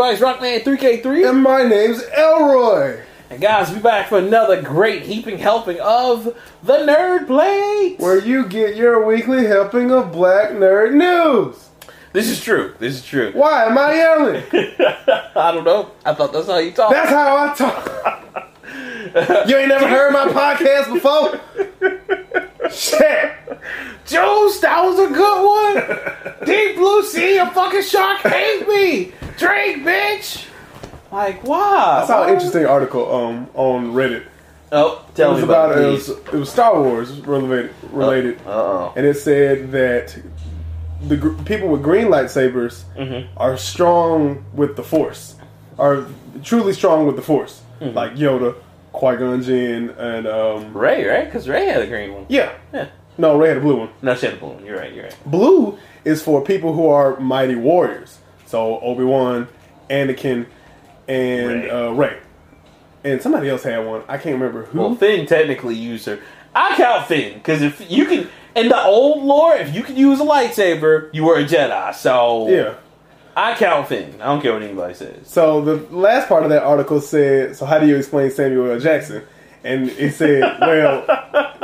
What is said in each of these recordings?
going on, everybody? Rockman3K3. And my name's Elroy. And guys, we're back for another great heaping helping of the Nerd Plate. Where you get your weekly helping of black nerd news. This is true. This is true. Why am I yelling? I don't know. I thought that's how you talk. That's how I talk. You ain't never heard my podcast before? Shit. Juice, that was a good one. Deep Blue Sea, a fucking shark hate me. Drake, bitch. Like, wow. I saw an interesting article um, on Reddit. Oh, It tell was me about, about it. it was, it was Star Wars related, related. Uh oh. and it said that the gr- people with green lightsabers Mm-hmm. are strong with the Force, are truly strong with the Force, Mm-hmm. like Yoda, Qui Gon Jinn, and um, Rey, right? Because Rey had a green one. yeah, Yeah. no, Rey had a blue one. No, she had a blue one. You're right. You're right. Blue is for people who are mighty warriors, so Obi Wan, Anakin, and Rey. Uh, Rey, and somebody else had one. I can't remember who. Well, Finn technically used her. I count Finn because if you can, in the old lore, if you could use a lightsaber, you were a Jedi. So yeah. I count Finn. I don't care what anybody says. So the last part of that article said, "So how do you explain Samuel L. Jackson?" And it said, "Well,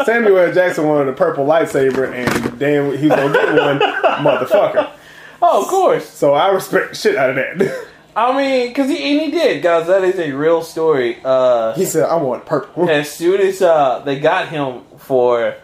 Samuel L. Jackson wanted a purple lightsaber, and damn, he was gonna get one, motherfucker." Oh, of course. So I respect the shit out of that. I mean, because he and he did, guys. That is a real story. Uh, he said, "I want purple." as soon as uh, they got him for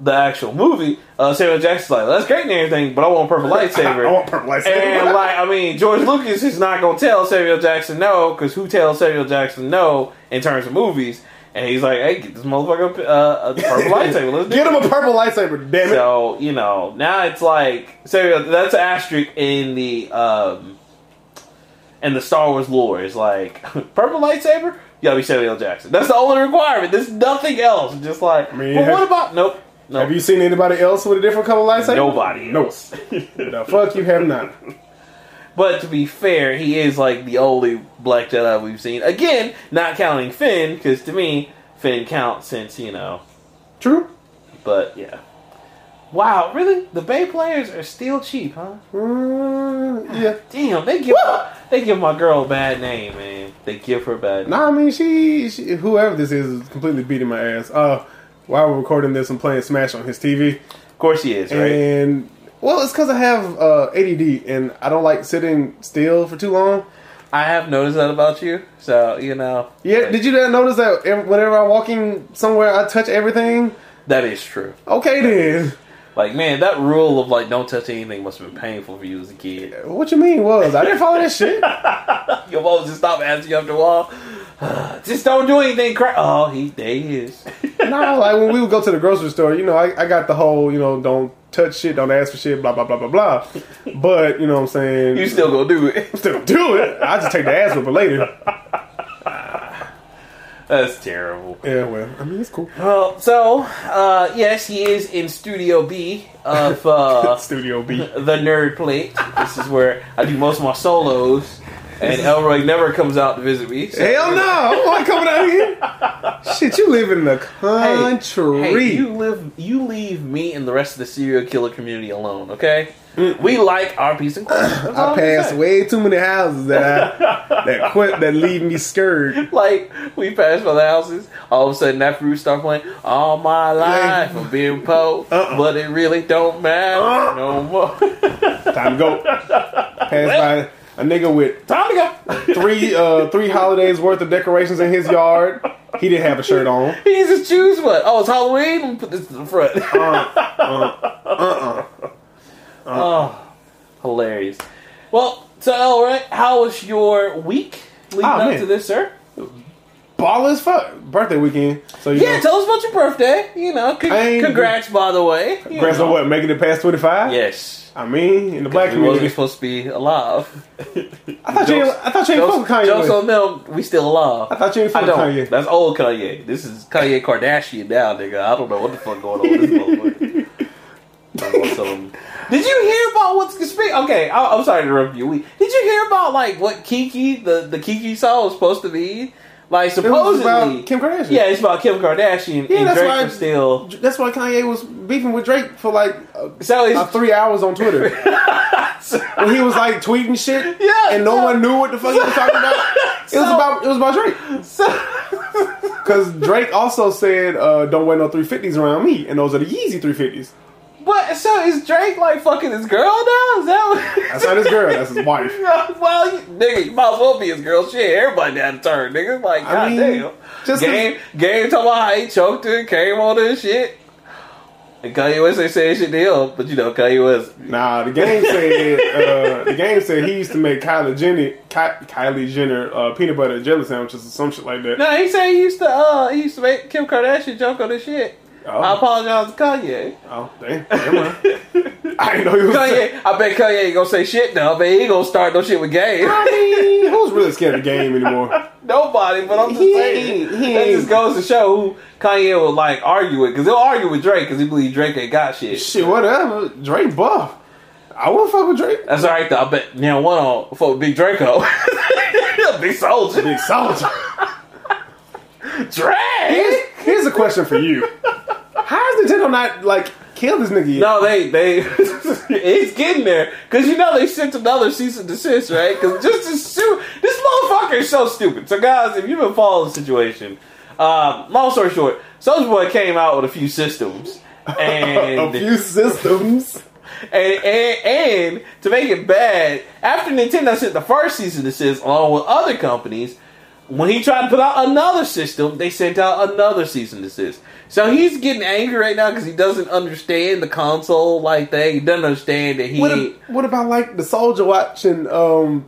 the actual movie, uh, Samuel Jackson's like, "That's great and everything, but I want a purple lightsaber." I want purple lightsaber. And like, I mean, George Lucas is not gonna tell Samuel Jackson no, because who tells Samuel Jackson no in terms of movies? And he's like, "Hey, get this motherfucker uh, a purple lightsaber. Let's Get him a purple lightsaber, damn it! So you know, now it's like Samuel. That's an asterisk in the um, in the Star Wars lore. It's like purple lightsaber. You gotta be Samuel Jackson. That's the only requirement. There's nothing else. Just like, mean, but what about nope? Nope. Have you seen anybody else with a different color lightsaber? Nobody No. the fuck you have not. But to be fair, he is like the only Black Jedi we've seen. Again, not counting Finn, because to me, Finn counts since you know. True. But yeah. Wow, really? The Bay players are still cheap, huh? Mm, yeah. Damn, they give they give my girl a bad name, man. They give her a bad. name. No, I mean she, she, whoever this is, is completely beating my ass. Uh, while we're recording this, I'm playing Smash on his TV, Of course he is, right? and well, it's because I have uh, ADD and I don't like sitting still for too long. I have noticed that about you, so you know. Yeah, did you not notice that whenever I'm walking somewhere, I touch everything? That is true. Okay, then. Like, man, that rule of like don't touch anything must have been painful for you as a kid. What you mean was I didn't follow that shit? Your mom just stopped asking you after a while. just don't do anything. Cra- oh, he there he is. no, like when we would go to the grocery store, you know, I, I got the whole, you know, don't touch shit, don't ask for shit, blah blah blah blah blah. But you know what I'm saying? you still gonna do it? still do it. I just take the ass whipping later. That's terrible. Yeah, well, I mean it's cool. Well, so uh, yes, he is in Studio B of uh, Studio B. the Nerd Plate. This is where I do most of my solos, and Elroy never comes out to visit me. so- Hell no! I'm not coming out here. Shit, you live in the country. Hey, you live, you leave me and the rest of the serial killer community alone, okay? We like our peace and quiet. That's I passed way too many houses that I, that quit that leave me scared. Like we passed by the houses, all of a sudden that fruit start playing. All my life I'm being poor, Uh-uh. but it really don't matter Uh-uh. no more. Time to go. Passed by a nigga with Time to go. three uh three holidays worth of decorations in his yard. He didn't have a shirt on. He just choose what? Oh, it's Halloween. Let me put this in the front. Uh. Uh, Uh, oh, hilarious. Well, so Elroy, how was your week leading Oh, up man. to this, sir? Ball as fuck. Birthday weekend. So you Yeah, know, tell us about your birthday. You know, con- I ain't- congrats, by the way. You Congrats know. on what? Making it past twenty five? Yes. I mean, in the black we wasn't community. supposed to be alive. I thought you. ain't- I thought you ain't fuck with Kanye. Jokes West. on them, we still alive. I thought you ain't I fuck with don't. Kanye. That's old Kanye. This is Kanye Kardashian now, nigga. I don't know what the fuck going on with this motherfucker. I'm gonna tell him- Did you hear about what's conspiracy? Okay, I, I'm sorry to interrupt you. We- Did you hear about like what Kiki, the the Kiki song was supposed to be? Like It was supposedly, about Kim Kardashian. yeah, it's about Kim Kardashian Yeah, and that's Drake why- still. That's why Kanye was beefing with Drake for like uh, So uh, three hours on Twitter. when he was like tweeting shit, Yeah, and no so- one knew what the fuck he was talking about. It was about it was about Drake so, because Drake also said, uh, "Don't wear no 350s around me," and those are the Yeezy 350s. But so is Drake like fucking his girl now? Is that what? That's not his girl. That's his wife. well, you, nigga, you might as well be his girl. Shit, everybody down turn, nigga. Like, I mean, goddamn. just game, game talking about how he choked it, came on this shit. And Kanye West ain't saying shit to him, but you know, Kanye West. Nah, the game said uh, the game said he used to make Kylie Jenner, Ky- Kylie Jenner uh, peanut butter and jelly sandwiches or some shit like that. No, he said he used to, uh, he used to make Kim Kardashian joke on this shit. Oh. I apologize to Kanye. Oh, damn. I didn't know he was. Kanye, I bet Kanye ain't gonna say shit now. I bet he ain't gonna start no shit with Game. I mean, who's really scared of game anymore? Nobody, but I'm just He saying. ain't- he that ain't- just goes to show who Kanye will like argue with, because he'll argue with Drake because he believes Drake ain't got shit. Shit, whatever. Drake buff. I wouldn't fuck with Drake. That's all right though. I bet now one on for Big Draco, Big Soulja, Big soldier. Drake. Here's, here's a question for you. How is Nintendo not like kill this nigga yet? No, they they it's getting there because you know they sent another cease and desist, right? Because just to sue this motherfucker is so stupid. So guys, if you've been following the situation, um, long story short, Soulja Boy came out with a few systems. And a few systems. And, and, and to make it bad, after Nintendo sent the first cease and desist along with other companies, when he tried to put out another system, they sent out another cease and desist. So he's getting angry right now because he doesn't understand the console like that. He doesn't understand that he. What, a- what about like the soldier watching? Um,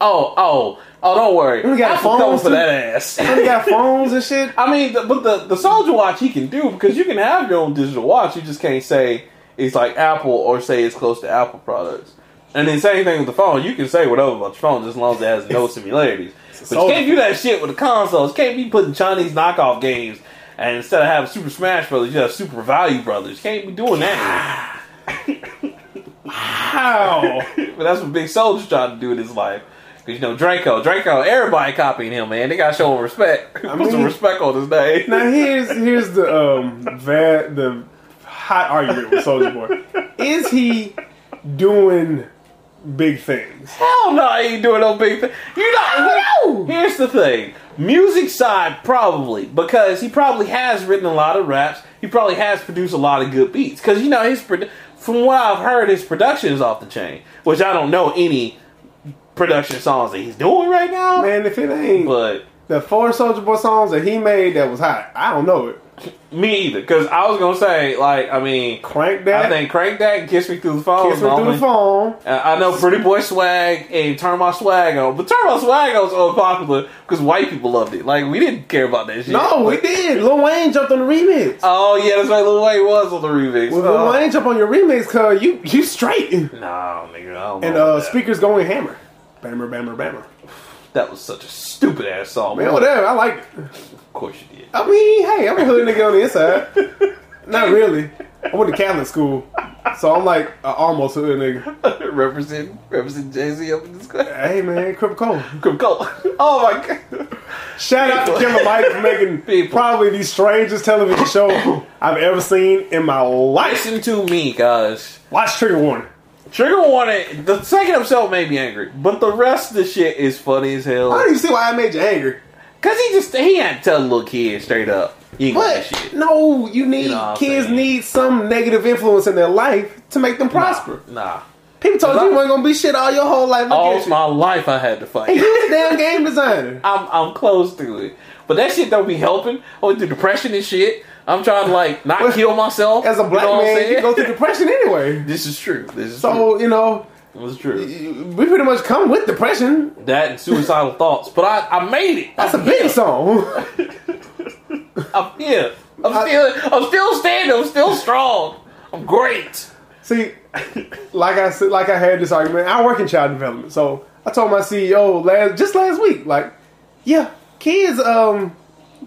oh, oh, oh! Don't worry. We got phones for that ass. they got phones and shit. I mean, the, but the the Soulja Watch he can do because you can have your own digital watch. You just can't say it's like Apple or say it's close to Apple products. And then same thing with the phone. You can say whatever about your phone as long as it has no similarities. But you can't do that shit with the consoles. You can't be putting Chinese knockoff games and instead of having Super Smash Brothers, you have Super Value Brothers. Can't be doing that. How? but that's what Big Soulja's trying to do in his life. Because you know Draco, Draco, everybody copying him, man. They gotta show him respect. I Put some respect on his name. now here's here's the um va- the hot argument with Soulja Boy. Is he doing big things? Hell no, I ain't doing no big thing. You know, here's the thing. Music side, probably, because he probably has written a lot of raps. He probably has produced a lot of good beats. Because, you know, his from what I've heard, his production is off the chain. Which I don't know any production songs that he's doing right now. Man, if it ain't But the four Soulja Boy songs that he made that was hot, I don't know it. Me either. Because I was to say, like, I mean, Crank that. I think Crank That and Kiss Me Through the Phone. Kiss me through the phone. Uh, I know Pretty Boy Swag and Turn My Swag on, but Turn My Swag on was so popular because white people loved it. Like we didn't care about that shit. No, we did. Lil Wayne jumped on the remix. Oh yeah, that's right. Lil Wayne was on the remix. When Uh, Lil Wayne jump on your remix, cuz you you straight. And no, nigga, I don't know. uh, speakers going hammer. Bammer, bammer, bammer. That was such a stupid ass song. Man, whatever. I like it. Of course you did. I mean, hey, I'm a hood nigga on the inside. Not really. I went to Catholic school, so I'm like a almost hood nigga. represent, represent Jay Z up in this class. Hey man, Crip Cola. Come Cole. Oh my god. Shout out to Killer Mike for making People. probably the strangest television show I've ever seen in my life. Listen to me, guys. Watch Trigger Warning. Trigger warning. The second episode made me angry, but the rest of the shit is funny as hell. I don't even see why I made you angry. Cause he just he had to tell little kid straight up. You ain't But shit. no, you need You know kids saying? need some negative influence in their life to make them prosper. Nah. People told you you weren't gonna be shit all your whole life. Look All my life I had to fight. you a damn game designer. I'm I'm close to it. But that shit don't be helping. I went through depression and shit. I'm trying to like not Well, kill myself. As a black you know man, you go through depression anyway. This is true. This is true. So you know, It was true. we pretty much come with depression. That and suicidal thoughts. But I, I made it. That's a I'm big here. song. I'm here. I'm I- still I'm still standing. I'm still strong. I'm great. See, like I said, like I had this argument. I work in child development, so I told my CEO last just last week, like, yeah, kids. Um,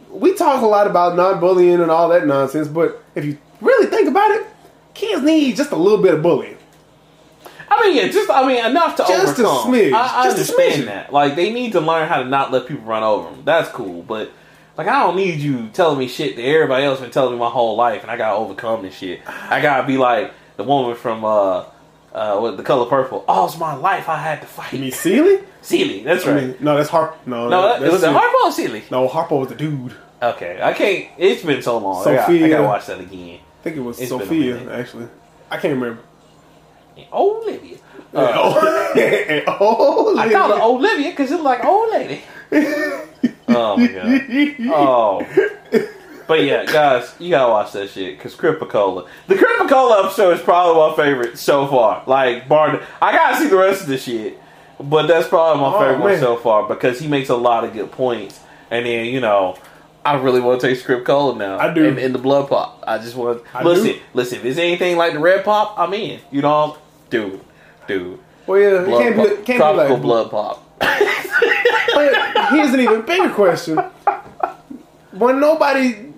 we talk a lot about non-bullying and all that nonsense, but if you really think about it, kids need just a little bit of bullying. I mean, yeah, just I mean enough to Just a overcome. smidge. I, I Just understand that. Like they need to learn how to not let people run over them. That's cool, but like I don't need you telling me shit that everybody else been telling me my whole life, and I gotta overcome this shit. I gotta be like the woman from uh uh what the color purple. Oh, it's my life. I had to fight. You mean Celie? Celie, that's I right. mean, no, that's Harp. No, no, that, that's was it Harpo or Celie? No, Harpo was the dude. Okay, I can't. It's been so long. I, gotta, I gotta watch that again. I think it was It's Sofia, actually. I can't remember. Olivia. Uh, oh, oh, I call her Olivia because it's like old lady. Oh my god. Oh. But yeah, guys, you gotta watch that shit because Cripicola. The Cripicola episode is probably my favorite so far. Like, bar, I gotta see the rest of the shit, but that's probably my Oh, favorite one so far because he makes a lot of good points. And then you know, I really want to take taste Cripicola now. I do. In, the blood pop, I just want. I listen, do. listen. If it's anything like the red pop, I'm in. You know, dude, dude. Well, yeah, it Blood can't pop, be, can't be tropical like. blood pop. But here's an even bigger question: When nobody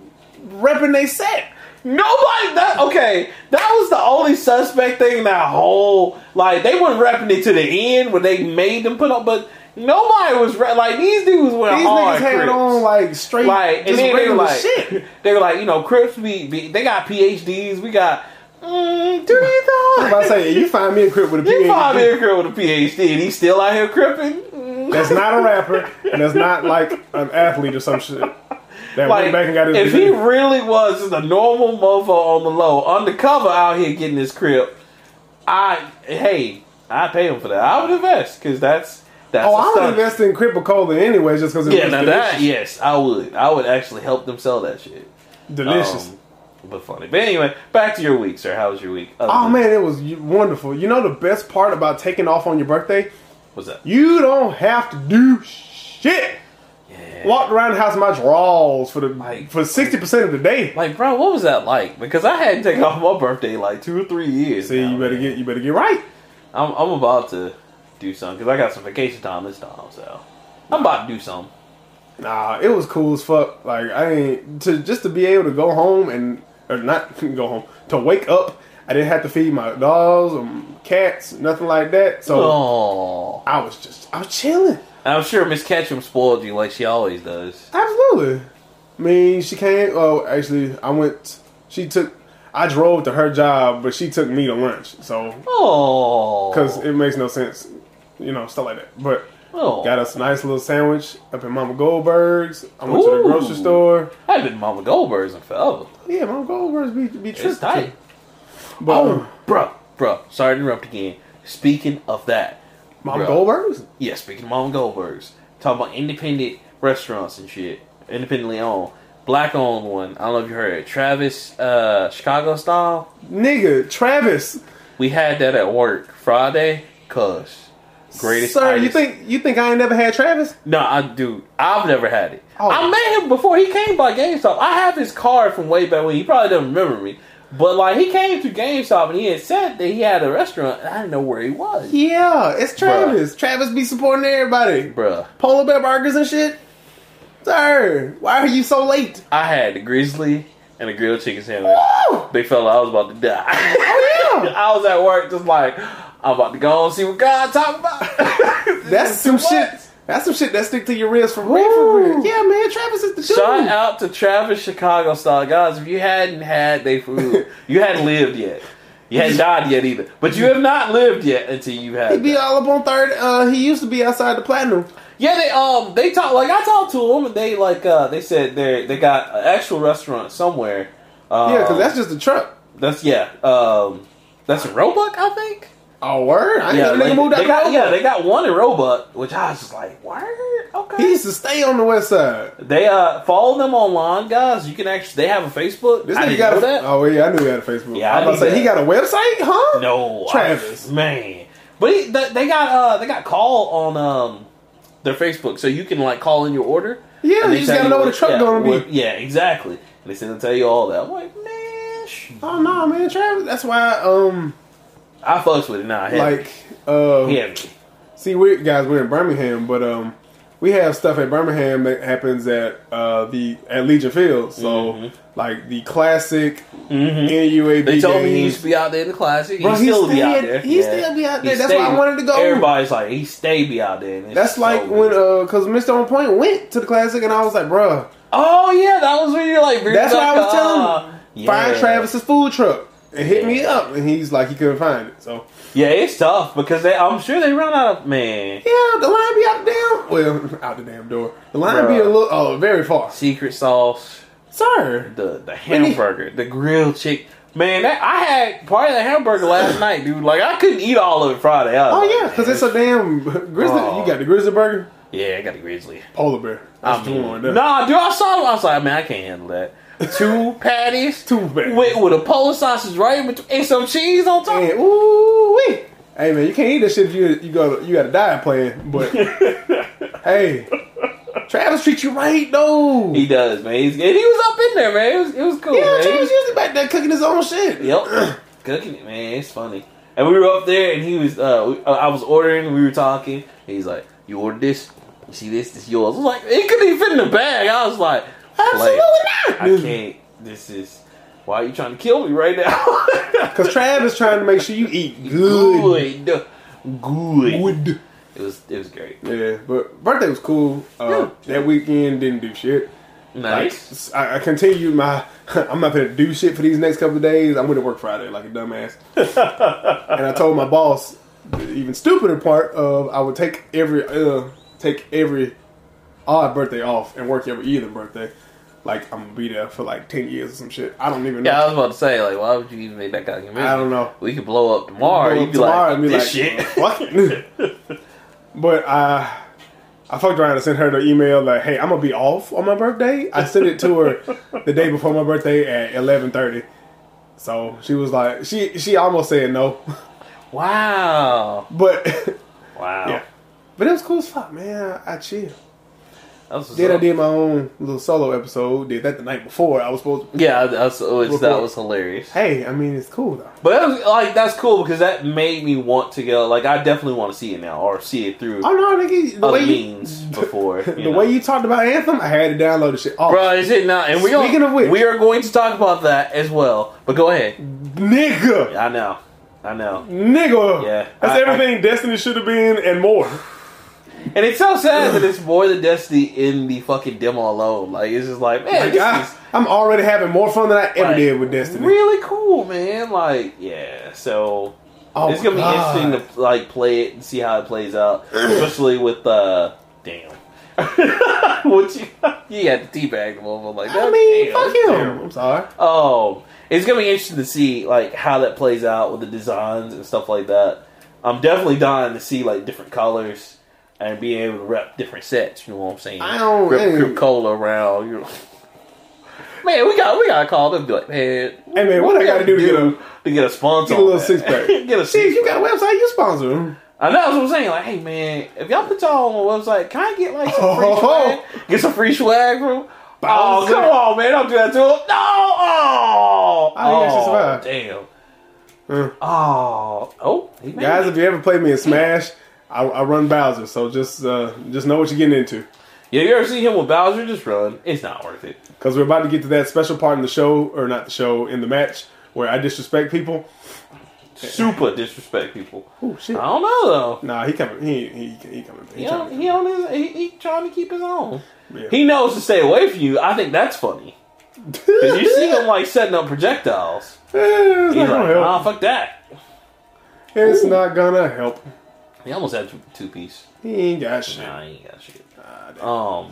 repping they set, Nobody that okay. That was the only suspect thing in that whole like they weren't repping it to the end when they made them put up, but nobody was re- like these dudes went these hard. niggas had on like straight, like and then they were like shit. they were like you know Crips be, be they got PhDs. We got mm, do you I'm about to say, you find me a crip with a PhD. You find me a girl with a PhD and he's still out here cripping. That's not a rapper, and that's not like an athlete or some shit. That Like, went back and got his if he really was just a normal mofo on the low, undercover out here getting his crib, I hey, I pay him for that. I would invest because that's that's Oh, I would stunt. invest in Cripicola anyway, just because Yeah, was now that yes, I would. I would actually help them sell that shit. delicious. Um, but funny. But anyway, back to your week, sir. How was your week? Other oh man, it was wonderful. You know the best part about taking off on your birthday? what's that? You don't have to do shit. Walked around the house in my drawers for the Like- for sixty percent of the day. Like, bro, what was that like? Because I hadn't taken off my birthday like two or three years. See, now, you better man. get you better get right. I'm, I'm about to do something because I got some vacation time this time, so I'm about to do something. Nah, it was cool as fuck. Like I ain't to just to be able to go home and or not go home to wake up. I didn't have to feed my dogs or cats, nothing like that. So Oh, I was just I was chilling. I'm sure Miss Ketchum spoiled you like she always does. Absolutely. I mean, she came. Oh, actually, I went. She took. I drove to her job, but she took me to lunch. So Oh, because it makes no sense, you know, stuff like that. But oh. got us a nice little sandwich up at Mama Goldberg's. I went to the grocery store. I've been Mama Goldberg's in forever. Yeah, Mama Goldberg's be be It's tight. But Oh, uh, bro, bro. Sorry to interrupt again. Speaking of that, Mama bruh. Goldberg's. Yeah, speaking of Mama Goldberg's, talking about independent restaurants and shit, independently owned, black owned one. I don't know if you heard it, Travis, uh, Chicago style. Nigga, Travis. We had that at work Friday, cause greatest. Sir, you think you think I ain't never had Travis? No, I do. I've never had it. Oh. I met him before he came by GameStop. I have his card from way back when. He probably doesn't remember me, but like he came to GameStop and he had said that he had a restaurant, and I didn't know where he was, Yeah, it's Travis. Travis be supporting everybody. bruh. Polar bear burgers and shit. Sir, why are you so late? I had the grizzly and a grilled chicken sandwich. Oh, Big fella, I was about to die. Oh, yeah. I was at work just like I'm about to go and see what God talking about. that's some shit. Much. That's some shit that stick to your wrist for real, for real. Yeah, man, Travis is the dude. Shout out to Travis Chicago style guys. If you hadn't had their food, you hadn't lived yet. You hadn't died yet either. But you have not lived yet until you had He had. be that. all up on third. Uh, he used to be outside the platinum. Yeah, they um they talk like I talked to them and they like uh they said they they got an actual restaurant somewhere. Um, Yeah, because that's just a truck. that's yeah um that's a Roebuck I think. Oh, word. I Yeah, like, moved out they got yeah they got one in Roebuck, which I was just like word okay. He used to stay on the west side. They uh follow them online, guys. You can actually they have a Facebook. This nigga got a. that. Oh yeah, I knew he had a Facebook. Yeah, I I was about to say he got a website, huh? No, Travis. I- man. But he, they, they got uh they got call on um their Facebook, so you can like call in your order. Yeah, and you just gotta know where the truck yeah, gonna be. what- yeah, exactly. And they said they'll tell you all that. I'm like, man, sh- Oh no, man, Travis. That's why. Um, I fucks with it now. Heavy. like, uh, heavy. see, we guys we're in Birmingham, but um, we have stuff at Birmingham that happens at uh, the at Legion Field. So Mhm. like the classic Mm-hmm. NUAB They told me he games. used to be out there in the classic. Bro, he he still be out there. he still be out there. He That's why I wanted to go. Everybody's like, he stay be out there. That's like so when good. uh, because Mr. On Point went to the classic, and I was like, bruh, oh yeah, that was when you're like, That's what I was telling up. find Travis's food truck and hit me up, and he's like, he couldn't find it. So Yeah, it's tough because they. I'm sure they run out of man. yeah, the line be out the damn well out the damn door. The line be a little oh very far. Secret sauce, Sir, the the hamburger, the grilled chicken. Man, that, I had part of the hamburger last night, dude. Like I couldn't eat all of it Friday. Oh like, yeah, because it's a damn grizzly. Oh. You got the grizzly burger, yeah. I got the grizzly. polar bear. That's I mean, there. nah, dude. I saw it. I was like, man, I can't handle that. Two patties, Two patties. with, with a Polish sausage right in between, and some cheese on top. And ooh wee. Hey man, you can't eat this shit if you you go you got a diet plan. But hey, Travis treats you right though. He does, man. He's, and he was up in there, man. It was, it was cool, yeah, man. Travis usually back there cooking his own shit. Yep, cooking it, man. It's funny. And we were up there, and he was. Uh, uh, I was ordering. We were talking. He's like, "You ordered this? You see this? This yours?" I was like, "It couldn't even fit in the bag." I was like, Absolutely "Player, not. I can't. This is why are you trying to kill me right now?" Cause Travis trying to make sure you eat good. good, good. Good. It was. It was great. Yeah, but birthday was cool. Uh, That weekend didn't do shit. Nice. Like, I, I continued my. I'm not gonna do shit for these next couple of days. I'm gonna work Friday like a dumbass. and I told my boss the even stupider part of I would take every uh take every odd birthday off and work every even birthday. Like I'm gonna be there for like ten years or some shit. I don't even know. yeah, I was about to say, like, why would you even make that kind of commitment? I don't know. We could blow up tomorrow. Blow You'd up be tomorrow like, and be this like, shit. Fuck but I, I fucked around and sent her the email like, "Hey, I'm gonna be off on my birthday." I sent it to her the day before my birthday at 11:30. So she was like, she she almost said no, Wow. but Wow. yeah, but it was cool as fuck, man. I, I chill. Then I did my own little solo episode. Did that the night before. I was supposed. to... Yeah, that's always, that was hilarious. Hey, I mean, it's cool though. But that was like that's cool because that made me want to go. Like I definitely want to see it now or see it through Oh no, nigga, the way you, means before. the know. way you talked about Anthem, I had to download the shit. Oh, Bro, is it not? And we Speaking of which- we are going to talk about that as well. But go ahead. nigga. I know, I know. Nigga. Yeah. That's I- everything Destiny should have been and more. And it's so sad that it's more than Destiny in the fucking demo alone. Like it's just like man, Like, this I, is I'm already having more fun than I ever like, did with Destiny. really cool, man. Like yeah, so Oh, it's gonna be interesting to like play it and see how it plays out, especially with uh, damn. what you you had to teabag the motherfucker like that? I mean, Damn, fuck that's him. terrible. I'm sorry. Oh, it's gonna be interesting to see like how that plays out with the designs and stuff like that. I'm definitely dying to see like different colors and be able to rep different sets. You know what I'm saying? I don't- Rep hey. Crip Cola around. You know. Man, we got we gotta call them. Be like, man, Hey, man, what I we gotta do to get a- to get a sponsor? Get a little six pack. get a six if you got a website, you sponsor them. I know that's what I'm saying. Like, hey man, if y'all put y'all on the website, can I get like some free Oh. swag? Get some free swag from? Oh, come on, man! Don't do that to him. No! Oh, Oh, actually survived. damn. Uh, Oh, oh, guys, it. if you ever play me in Smash, I, I run Bowser, so just uh, just know what you're getting into. yeah, you ever see him with Bowser? Just run. It's not worth it. Because we're about to get to that special part in the show, or not the show, in the match, where I disrespect people. Super disrespect people. Oh, shit. I don't know though. Nah, he coming. He he he coming. He He on, he on his. He, he trying to keep his own. Yeah. He knows to stay away from you. I think that's funny. Cause you see him like setting up projectiles. It's He's like, help. ah, fuck that. It's not gonna help. He almost had two piece. He ain't got shit. Nah, he ain't got shit. Ah, damn. Um,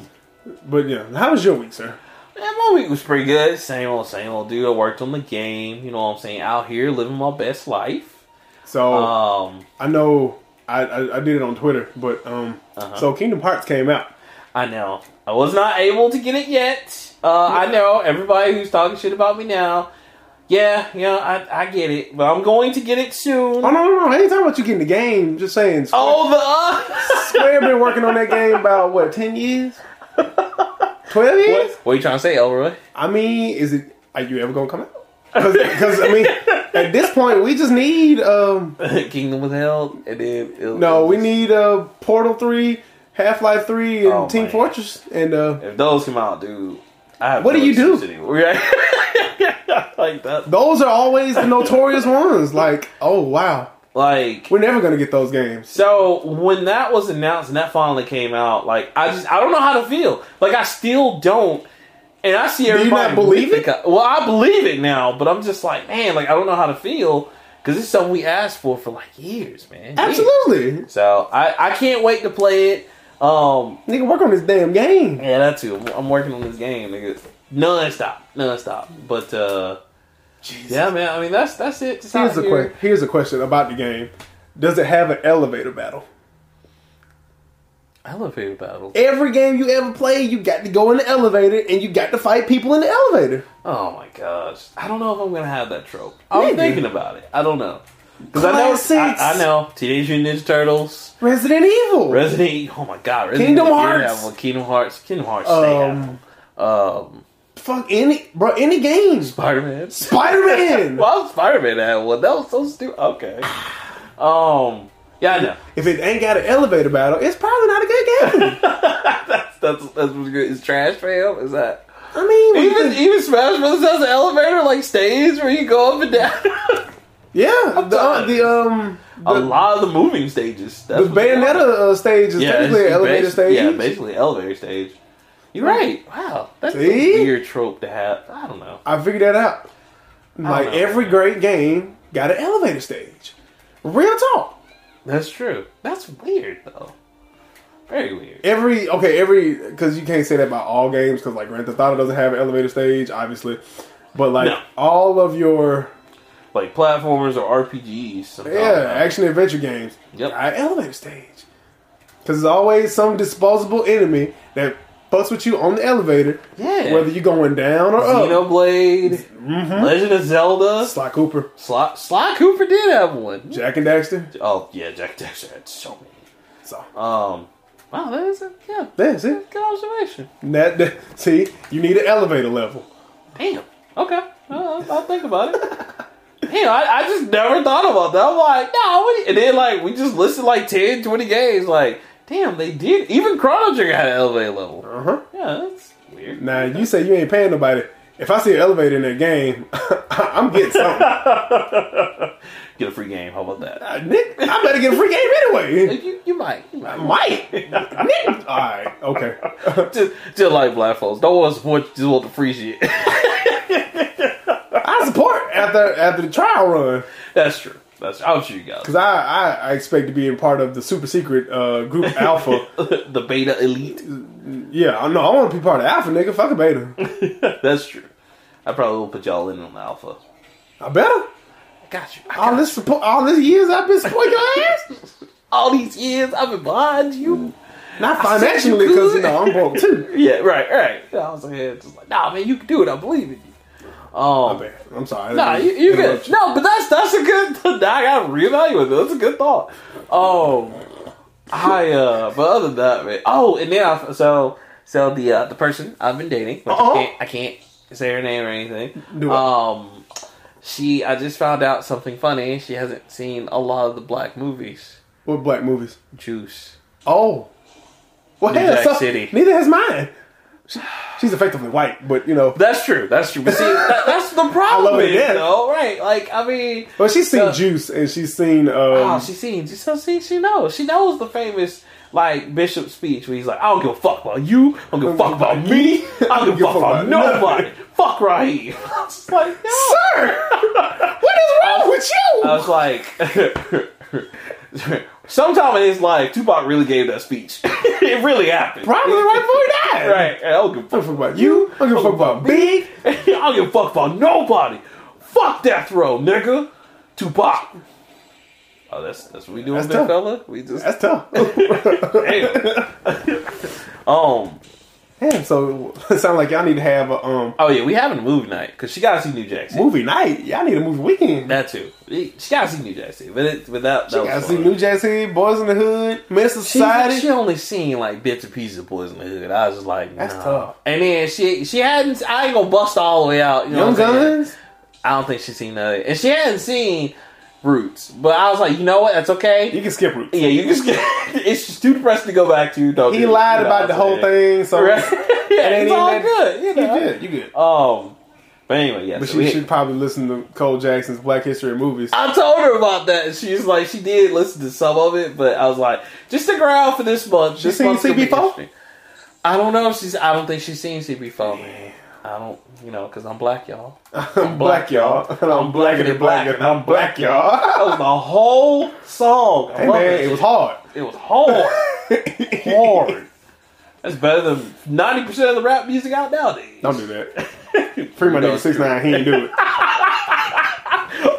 But yeah, how was your week, sir? man, my week was pretty good. Same old, same old dude. I worked on the game. You know what I'm saying? Out here living my best life. So Um, I know I, I I did it on Twitter, but um, Uh-huh. so Kingdom Hearts came out. I know. I was not able to get it yet. Uh, I know everybody who's talking shit about me now. Yeah, yeah, I, I get it, but I'm going to get it soon. Oh no, no, no! I ain't talking about you getting the game. Just saying. Square, Oh, the uh, Square been working on that game about what ten years, twelve years. what? What are you trying to say, Elroy? I mean, is it? Are you ever gonna come out? Because I mean, at this point, we just need um. Kingdom Withheld, and then it'll, No, it'll we just- need uh Portal three Half Life Three and Oh, Team man. Fortress, and uh, If those come out, dude, What no do you do? excuse Anymore. Right? like that. those are always the notorious ones. Like, oh wow, Like we're never gonna get those games. So when that was announced and that finally came out, like I just I don't know how to feel. Like I still don't. And I see you everybody not believe it? Well, I believe it now, but I'm just like, man, like I don't know how to feel because it's something we asked for for like years, man. Years. Absolutely, So I I can't wait to play it. Um, nigga, work on this damn game. yeah, that too. I'm- I'm working on this game, nigga, non-stop, non-stop. But uh, yeah, man. I mean, that's that's it. Just Here's out a here. que- Here's a question about the game. Does it have an elevator battle? Elevator battle. Every game you ever play, you got to go in the elevator and you got to fight people in the elevator. Oh my gosh. I don't know if I'm gonna have that trope. I'm Maybe. thinking about it. I don't know. Because I know. I, I know Teenage Mutant Ninja Turtles, Resident Evil. Resident Evil. Oh my god, Resident Kingdom Evil Hearts. Kingdom Hearts. Kingdom Hearts. um. Um, fuck any bro, any game. Spider Man. Spider Man. Well, Spider Man had one. That was so stupid. Okay. Um. Yeah, I know. if it ain't got an elevator battle, it's probably not a good game. that's that's that's what's good. Is trash fam? Is that I mean, even even Smash Brothers has an elevator like stage where you go up and down. yeah, the, uh, the um a lot of the moving stages. That's the. Bayonetta uh, stage is technically an elevator stage. Yeah, basically elevator stage. You're right. Wow, that's See? a weird trope to have. I don't know. I figured that out. Like know. every great game got an elevator stage. Real talk. That's true. That's weird though. Very weird. Every okay, every because you can't say that about all games because like Grand Theft Auto doesn't have an elevator stage, obviously. But like No. all of your Like platformers or RPGs. somehow. yeah action adventure games Yep. an elevator stage because there's always some disposable enemy that fucks with you on the elevator, Yeah. whether you're going down or up. Xenoblade, Mm-hmm. Legend of Zelda. Sly Cooper, Sly, Sly Cooper did have one. Jak and Daxter. Oh yeah, Jak and Daxter had so many. So Um, wow, that is a yeah, that's it. good observation. That, that see, you need an elevator level. Damn. Okay. Well, I'll think about it. Damn, I, I just never thought about that. I'm like, no, and then like we just listed like 10, 20 games. Like, damn, they did. Even Chrono Trigger had an elevator level. Uh huh. Yeah, that's weird. Now you say you ain't paying nobody. If I see an elevator in that game, I'm getting something. Get a free game. How about that? Uh, Nick, I better get a free game anyway. You, you might. You might. Might. Nick. All right. Okay. just, just like black folks. Don't want to support you, just want the free shit. After after the trial run that's true. That's true. I'm sure you got because I, I I expect to be in part of the super secret uh, group Alpha. the beta elite. yeah. I know. I want to be part of Alpha, nigga. Fuck a beta. that's true. I probably will put y'all in on the alpha. I better. I Got you. I All got this support, all this years I've been supporting your ass. all these years I've been behind you. Not you financially because you could. know I'm broke too. Yeah, right, right. I was like, yeah, just like, nah, man, you can do it. I believe in you. Um. I'm sorry. nah, you, you good. No, but that's that's a good. I got to reevaluate that. That's a good thought. Um, I uh, but other than that, man. Oh, and then I so so the uh, the person I've been dating, which Uh-oh. I can't I can't say her name or anything. Do. Um, she I just found out something funny. She hasn't seen a lot of the black movies. What black movies? Juice. Oh. Well, New hell, Jack so- City. Neither has mine. She- she's effectively white, but you know. That's true. That's true. But see, that, that's the problem. I love it, yeah. though, right? Like, I mean, Well, she's seen So- Juice and she's seen. Um, oh, she's seen. So see, she knows. She knows the famous like Bishop speech where he's like, "I don't give a fuck about you. I don't give a fuck about me. I don't give a fuck about nobody. Fuck Raheem." I was like, no. Sir, what is wrong with you? I was like, sometime in his life, Tupac really gave that speech. it really happened. Probably right before he died. Right. I don't give a fuck about you. I don't give a fuck about Big. I don't give a fuck about nobody. Fuck death row, nigga. Tupac. Oh, that's that's what we doing, That's big tough. fella. We just That's tough. um. Damn, so it sounds like y'all need to have a um, Oh yeah, we having a movie night because she got to see New Jack City. movie night. Y'all need a movie weekend. That too. She got to see New Jack City, but it, that, She that gotta see. New Jack City, Boys in the Hood, Menace to She, Society. she only seen like bits and pieces of Boys in the Hood. I was just like, That's tough. And then she she hadn't. I ain't gonna bust all the way out. You know Young what I'm saying? Guns. I don't think she's seen that, and she hadn't seen Roots. But I was like, you know what? That's okay. You can skip Roots. Yeah, you can skip. it's just too depressing to go back to. Don't He do lied you know about the whole thing, so Right? yeah, it's all that- good. You you know. good. You good. Um, but anyway, yeah. But so she should probably listen to Cole Jackson's Black History movies. I told her about that. and She's like, she did listen to some of it, but I was like, just stick around for this month. She this seen month's gonna be CB4? I don't know if she's. I don't think she's seen CB4. Man. I don't, you know, because I'm black, y'all. I'm black, y'all. And I'm blacker than black, and I'm black, y'all. that was the whole song. I Hey man, that it was hard. It was hard. hard. That's better than ninety percent of the rap music out nowadays. Don't do that. Free my nigga six nine. He ain't do it.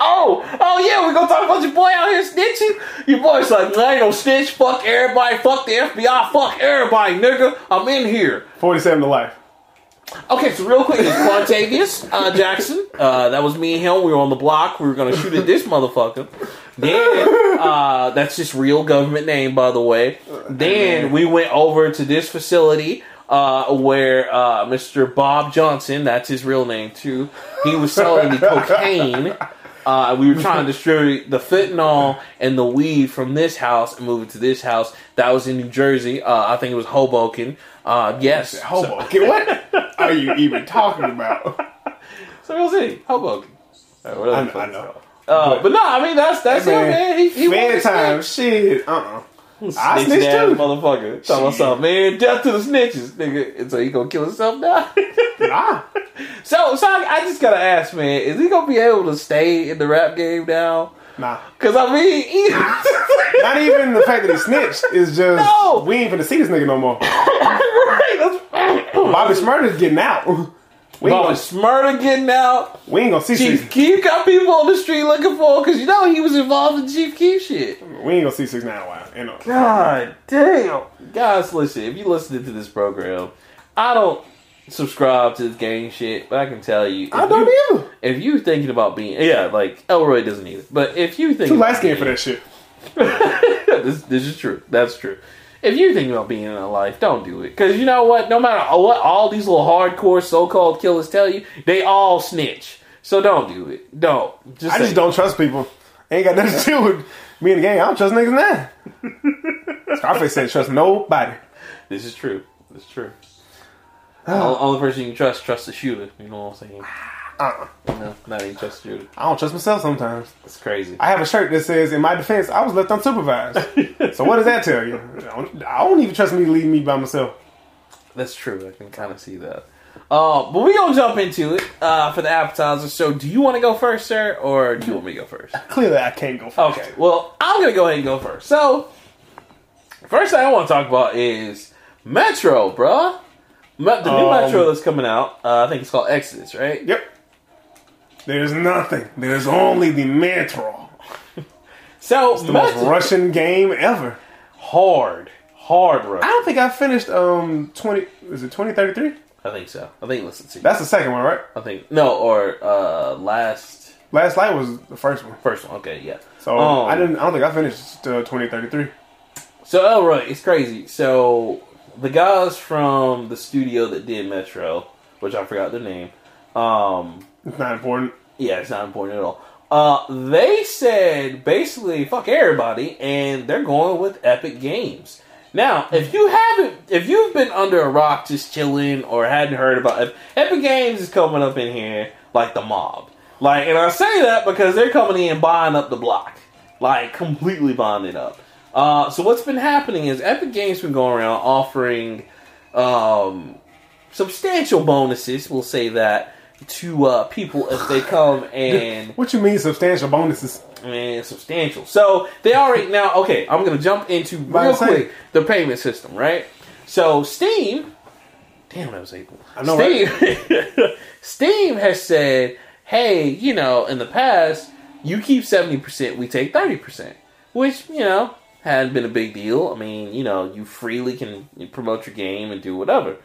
Oh, oh yeah, we gonna talk about your boy out here snitching. Your boy's like, I ain't no snitch. Fuck everybody. Fuck the FBI. Fuck everybody, nigga. I'm in here. Forty seven to life. Okay, so real quick, it's Quantavius uh, Jackson. Uh, that was me and him. We were on the block. We were gonna shoot at this motherfucker. Then uh, that's just real government name, by the way. Then we went over to this facility uh, where uh, Mr. Bob Johnson, that's his real name too, he was selling the cocaine. Uh, we were trying to distribute the fentanyl and the weed from this house and move it to this house. That was in New Jersey. Uh, I think it was Hoboken. Uh, yes, Hoboken. What are you even talking about? Circle City, Hoboken. Or whatever I know- fuck I know. Uh, but no, I mean that's that's Hey, him, man. He, he Fan wanted to time. snitch. Shit. Uh uh I Snitch snitch ass too. motherfucker. Talking about Shit. something, man. Death to the snitches, nigga. And so he gonna kill himself now. Nah. so, so I, I just gotta ask, man, is he gonna be able to stay in the rap game now? Nah. Cause I mean, he, Not even the fact that he snitched is just No. we ain't finna see this nigga no more. right, Bobby Shmurda's getting out. We Bobby gonna, Shmurda getting out. we ain't gonna see Chief six. Keef got people on the street looking for because you know he was involved in Chief Keef shit. We ain't gonna see six nine while. You know. God damn. Guys, listen, if you listening to this program, I don't subscribe to this gang shit, but I can tell you. I if don't you, either. If you thinking about being, yeah, like Elroy doesn't either. But if you think Too light skinned for that shit. this, this is true. That's true. If you think about being in a life, don't do it. Because you know what? No matter what all these little hardcore so-called killers tell you, they all snitch. So don't do it. Don't. Just I just say- don't trust people. Ain't got nothing to do with me and the gang. I don't trust niggas now. Scarface said trust nobody. This is true. This is true. Only, only person you can trust, trust the shooter. You know what I'm saying? Uh-uh. No, not even trust the shooter. I don't trust myself sometimes. It's crazy. I have a shirt that says, "In my defense, I was left unsupervised." so what does that tell you? I don't, I don't even trust me to leave me by myself. That's true. I can kind of see that. Uh, but we gonna jump into it uh, for the appetizer. So, do you want to go first, sir, or do you want me to go first? Clearly, I can't go first. Okay. Well, I'm gonna go ahead and go first. So, first thing I want to talk about is Metro, bruh. The new Um, Metro that's coming out. Uh, I think it's called Exodus, right? Yep. There's nothing. There's only the Metro. So, The most Russian game ever. hard, hard I don't think I finished um twenty. Is it twenty thirty three? I think so. I think let's see. That's the second one, right? I think no, or uh, last Last Light was the first one. first one. Okay, yeah. So Um, I didn't. I don't think I finished uh, twenty thirty three. So Elroy, it's crazy. So the guys from the studio that did Metro, which I forgot their name, um, It's not important. yeah, it's not important at all. Uh, they said basically fuck everybody, and they're going with Epic Games. Now, if you haven't, if you've been under a rock just chilling or hadn't heard about it, Epic Games is coming up in here like the mob. Like, and I say that because they're coming in buying up the block, like completely buying it up. Uh, so what's been happening is Epic Games been going around offering um, substantial bonuses. We'll say that to uh, people if they come and What you mean substantial bonuses? Man, substantial. So they already now. Okay, I'm gonna jump into real quick the payment system, right? So Steam, damn, that was April. I know, Steam, Steam has said, hey, you know, in the past, you keep seventy percent, we take thirty percent, which you know hadn't been a big deal. I mean, you know, you freely can promote your game and do whatever.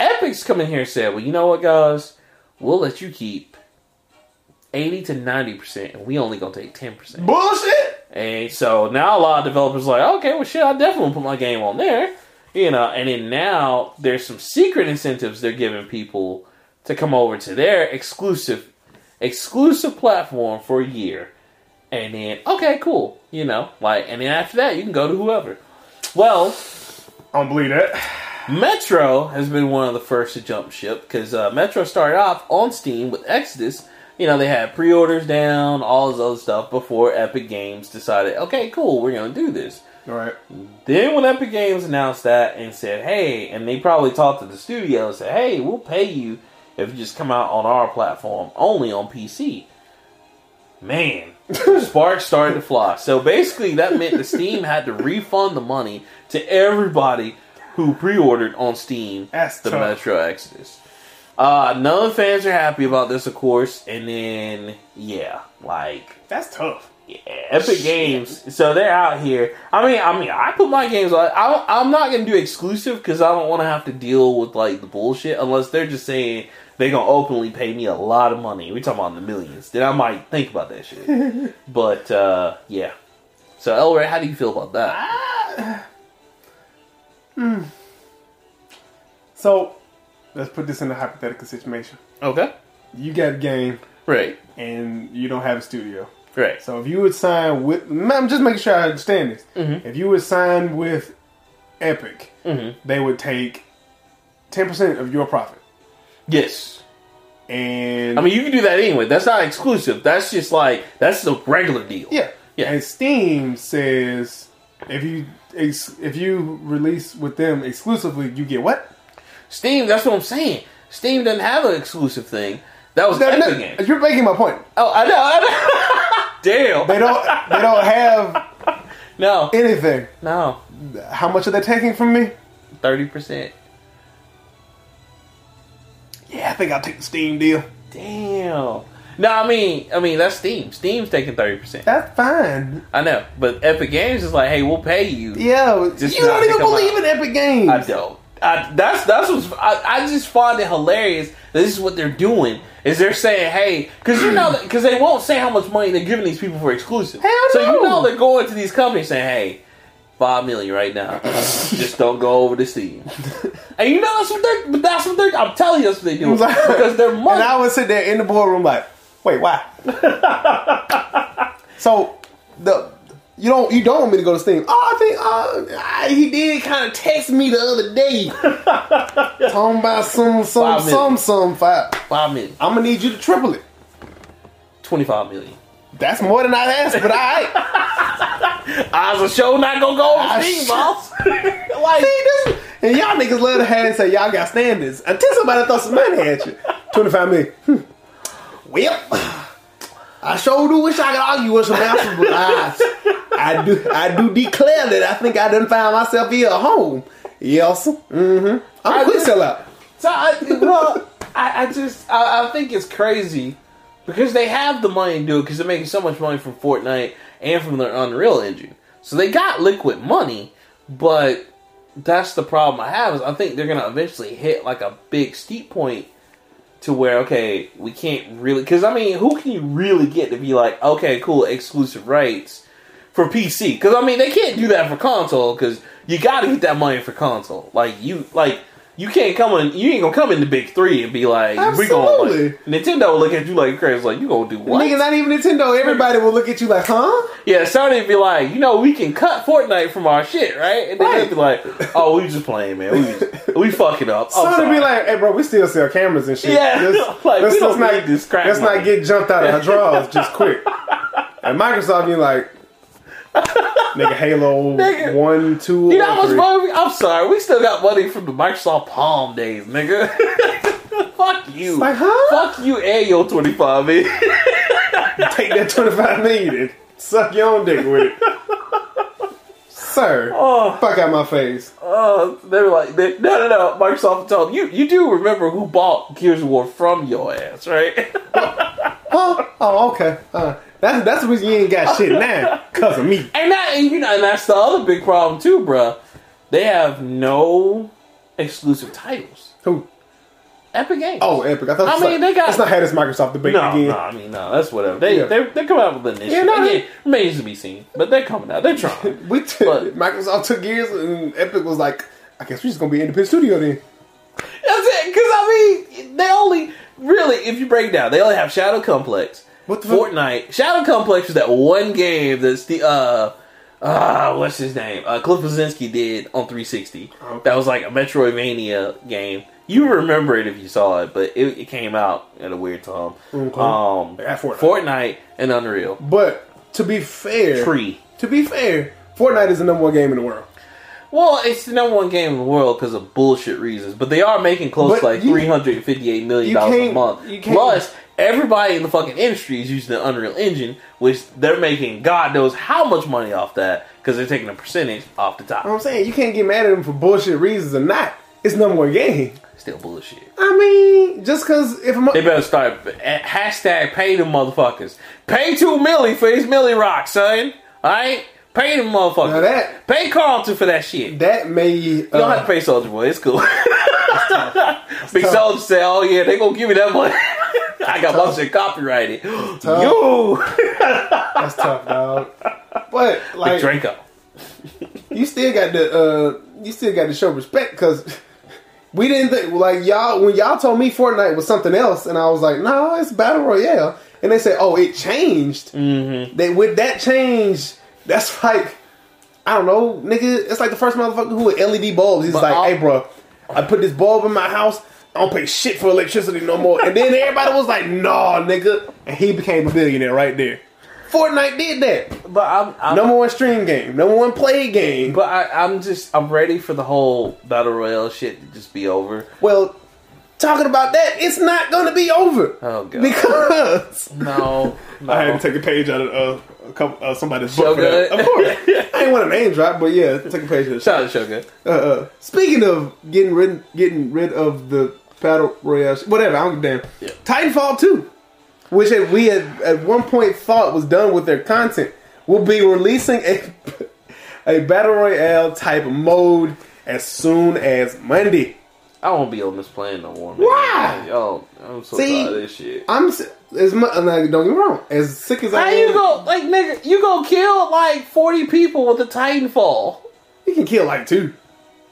Epic's come in here and said, well, you know what, guys, we'll let you keep. 80 to 90% and we only gonna take 10%. Bullshit. And so now a lot of developers are like, okay, well, shit, I definitely put my game on there, you know. And then now there's some secret incentives they're giving people to come over to their exclusive, exclusive platform for a year, And then, okay, cool. You know, like, and then after that, you can go to whoever. Well, I don't believe that. Metro has been one of the first to jump ship because uh, Metro started off on Steam with Exodus. You know, they had pre orders down, all this other stuff before Epic Games decided, okay, cool, we're going to do this. All right. Then when Epic Games announced that and said, hey, and they probably talked to the studio and said, hey, we'll pay you if you just come out on our platform only on PC. Man, sparks started to fly. So basically, that meant the Steam had to refund the money to everybody who pre-ordered on Steam That's the tough. Metro Exodus. Uh, none of the fans are happy about this, of course. And then, yeah, like That's tough. yeah, Epic Games. So they're out here. I mean, I mean, I put my games on. I I'm not gonna do exclusive because I don't want to have to deal with like the bullshit unless they're just saying they're gonna openly pay me a lot of money. We talking about the millions. Then I might think about that shit. but uh, yeah. So Elroy, how do you feel about that? So let's put this in a hypothetical situation. Okay. You got a game Right. and you don't have a studio. Right. So if you would sign with, I'm just making sure I understand this. Mhm. If you would sign with Epic, Mhm. they would take ten percent of your profit. Yes. And I mean, you can do that anyway. That's not exclusive. That's just like that's the regular deal. yeah, Yeah. And Steam says if you if you release with them exclusively, you get what? Steam. That's what I'm saying. Steam doesn't have an exclusive thing. That was No, Epic no, you're making my point. Oh, I know. I know. Damn. They don't they don't have No. anything. No. How much are they taking from me? Thirty percent. Yeah, I think I'll take the Steam deal. Damn. No, I mean, I mean that's Steam. Steam's taking thirty percent. That's fine. I know, but Epic Games is like, hey, we'll pay you. Yeah, Just you don't even believe out. in Epic Games. I don't. I, that's that's what's. I, I just find it hilarious. That this is what they're doing. Is they're saying, hey, because you know, because they won't say how much money they're giving these people for exclusive. Hell so you know they're going to these companies saying, hey, five million right now. just don't go over the Steam. and you know that's what they're. But that's what they're. I'm telling you, that's what they do because they're money. And I would sit there in the boardroom like, wait, why? so the you don't you don't want me to go to Steam? Oh, I think uh, I- he did kind of text me the other day, talking about some some Five some some five. five million. I'm gonna need you to triple it. Twenty-five million. That's more than I asked, but I I was a show not gonna go over Ah, Steam, boss. like see this. And y'all niggas love to have and say y'all got standards until somebody throw some money at you. Twenty five million. Hmm. Well, I sure do wish I could argue with some answers, but I, I do I do declare that I think I done found myself here at home. Yes. Mm-hmm. I'm I a quick sellout. So I, well, I, I just I, I think it's crazy because they have the money to do it because they're making so much money from Fortnite and from their Unreal Engine. So they got liquid money, but that's the problem I have is I think they're gonna eventually hit like a big steep point to where okay we can't really because I mean who can you really get to be like okay cool exclusive rights for PC because I mean they can't do that for console because you got to get that money for console like you like you can't come in you ain't gonna come in the big three and be like we gonna like, Nintendo will look at you like crazy like you gonna do what Nigga, not even Nintendo. Everybody will look at you like, huh? yeah Sony be like you know we can cut Fortnite from our shit right and then Right. they'd be like oh we just playing man we just, we fucking up I'm Sony be like, hey, bro, we still sell cameras and shit. Yeah, Let's, like, let's, let's not, this crack let's money. not get jumped out of our drawers just quick. And Microsoft be like, nigga, Halo Nigga. 1, 2, You know how or much 3. money? we- I'm sorry, we still got money from the Microsoft Palm days, nigga. Fuck you. Like, huh? Fuck you and your 25 million. Take that 25 million and suck your own dick with it. Sir, oh, fuck out my face. oh, they were like, they, no, no, no. Microsoft told them, you, you do remember who bought Gears of War from your ass, right? Huh? Oh, okay. Uh, that's, that's the reason you ain't got shit now. Because of me. and that, and you know, and that's the other big problem too, bruh. They have no exclusive titles. Who? Epic Games. Oh, Epic. I thought I it's mean, like, they got- Let's not have this Microsoft debate No, again. no, I mean, no, that's whatever. They Yeah. they they come out with an initiative. Yeah, no, Again, remains to be seen, but they're coming out. They're trying. We t- But- Microsoft took years, and Epic was like, "I guess we're just gonna be an independent studio then." That's it. Because I mean, they only really, if you break down, they only have Shadow Complex, What the fuck? Fortnite. Shadow Complex was that one game that's the uh uh what's his name? Uh Cliff Bleszinski did on 360. Okay. That was like a Metroidvania game. You remember it if you saw it, but it, it came out at a weird time. Okay. Um Yeah, Fortnite. Fortnite and Unreal. But to be fair, Tree. to be fair, Fortnite is the number one game in the world. Well, it's the number one game in the world because of bullshit reasons, but they are making close to like you- 358 million dollars a month. Plus, everybody in the fucking industry is using the Unreal Engine, which they're making God knows how much money off that because they're taking a percentage off the You know top. what I'm saying you can't get mad at them for bullshit reasons or not. It's number one game. Still bullshit. I mean, just because if I'm They better start hashtag pay them motherfuckers. Pay two milli for his milli rock, son. All right, pay the motherfuckers. Now that- pay Carlton for that shit. that may You don't have uh, to pay Soulja Boy. It's cool. Big tough. Soldier say, "Oh yeah, they gonna give me that money. I got my shit copyrighted." tough. Yo, that's tough, dog. But Big like Draco. you still got to uh you still got to show respect because we didn't think like y'all when y'all told me Fortnite was something else and I was like no it's battle royale. And they said oh it changed. Mm-hmm. they with that change that's like I don't know nigga it's like the first motherfucker who with LED bulbs. He's But like I'll- hey bro I put this bulb in my house. I don't pay shit for electricity no more. And then everybody was like nah nigga. And he became a billionaire right there Fortnite did that But I'm, I'm number one stream game number one play game but I, I'm just I'm ready for the whole battle royale shit to just be over. Well, talking about that, it's not going to be over. Oh god, Because no, no. I had to take a page out of uh, a couple, uh, somebody's So book. for that. good. Of course, I ain't want to name drop, but yeah, take a page of the Shout out to Shogun. Uh, uh, speaking of getting rid, getting rid of the battle royale, whatever. I don't give a damn. Yeah. Titanfall two, which we had at one point thought was done with their content, will be releasing a a battle royale type mode as soon as Monday. I won't be on this plane no more. Man. Why? Yo, I'm so See, tired of this shit. I'm as much. Like, don't get me wrong. As sick as I How am, you go like nigga? You go kill like forty people with a Titanfall. You can kill like two.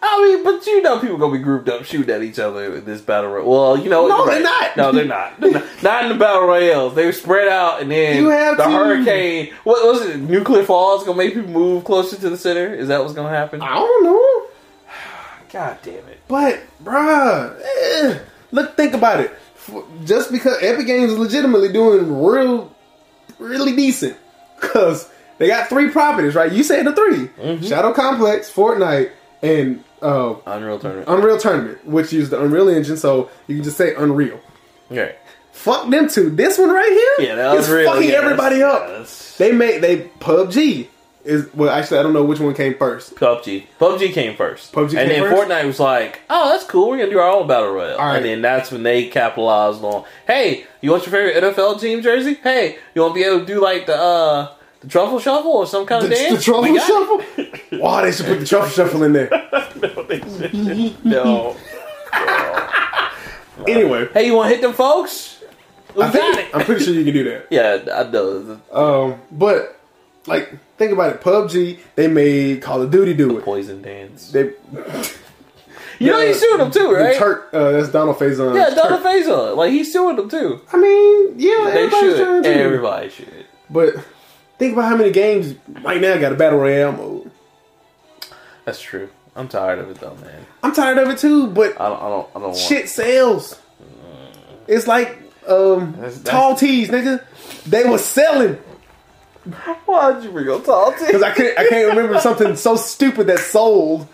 I mean, but you know people gonna be grouped up shooting at each other in this battle royale. Well, you know, No, you're they're not. No, they're not. They're not. Not in the battle royales. They were spread out, and then You have the to- hurricane. What was it? Nuclear falls gonna make people move closer to the center. Is that what's gonna happen? I don't know, God damn it! but bruh, eh, look, think about it. Just because Epic Games is legitimately doing real, really decent, because they got three properties, right? You said the 3 Shadow Complex, Fortnite, and uh, Unreal Tournament. Unreal Tournament, which uses the Unreal Engine, so you can just say Unreal. Okay. Fuck them two. This one right here, Yeah, that was real. fucking yeah, everybody that's- up. yeah, that's- They made they PUBG is well actually I don't know which one came first. PUBG. PUBG came first. PUBG and then first? Fortnite was like, oh, that's cool. We're going to do our own battle royale. Right. And then that's when they capitalized on, hey, you want your favorite NFL team jersey? Hey, you want to be able to do like the uh the truffle shuffle or some kind The, of dance? the truffle We got shuffle? Wow, they should put the truffle shuffle in there. it. no. Anyway, Hey, you want to hit them folks? We I got think, it. I'm pretty sure you can do that. yeah, I know. Um, but like think about it, PUBG they made Call of Duty do it. poison dance. They You know he's suing them too, the right? Turk, uh, that's Donald Faison. yeah, Donald Faison. Like he's suing them too. I mean, yeah, They everybody's trying should. to. Everybody should. But think about how many games right now got a battle royale mode. That's true. I'm tired of it though, man. I'm tired of it too, but I don't. I don't. I don't want. shit sells. It's like um, That's- that's- tall tees, nigga. They were selling Why'd you bring up tall tees? because I can't I can't remember something so stupid that sold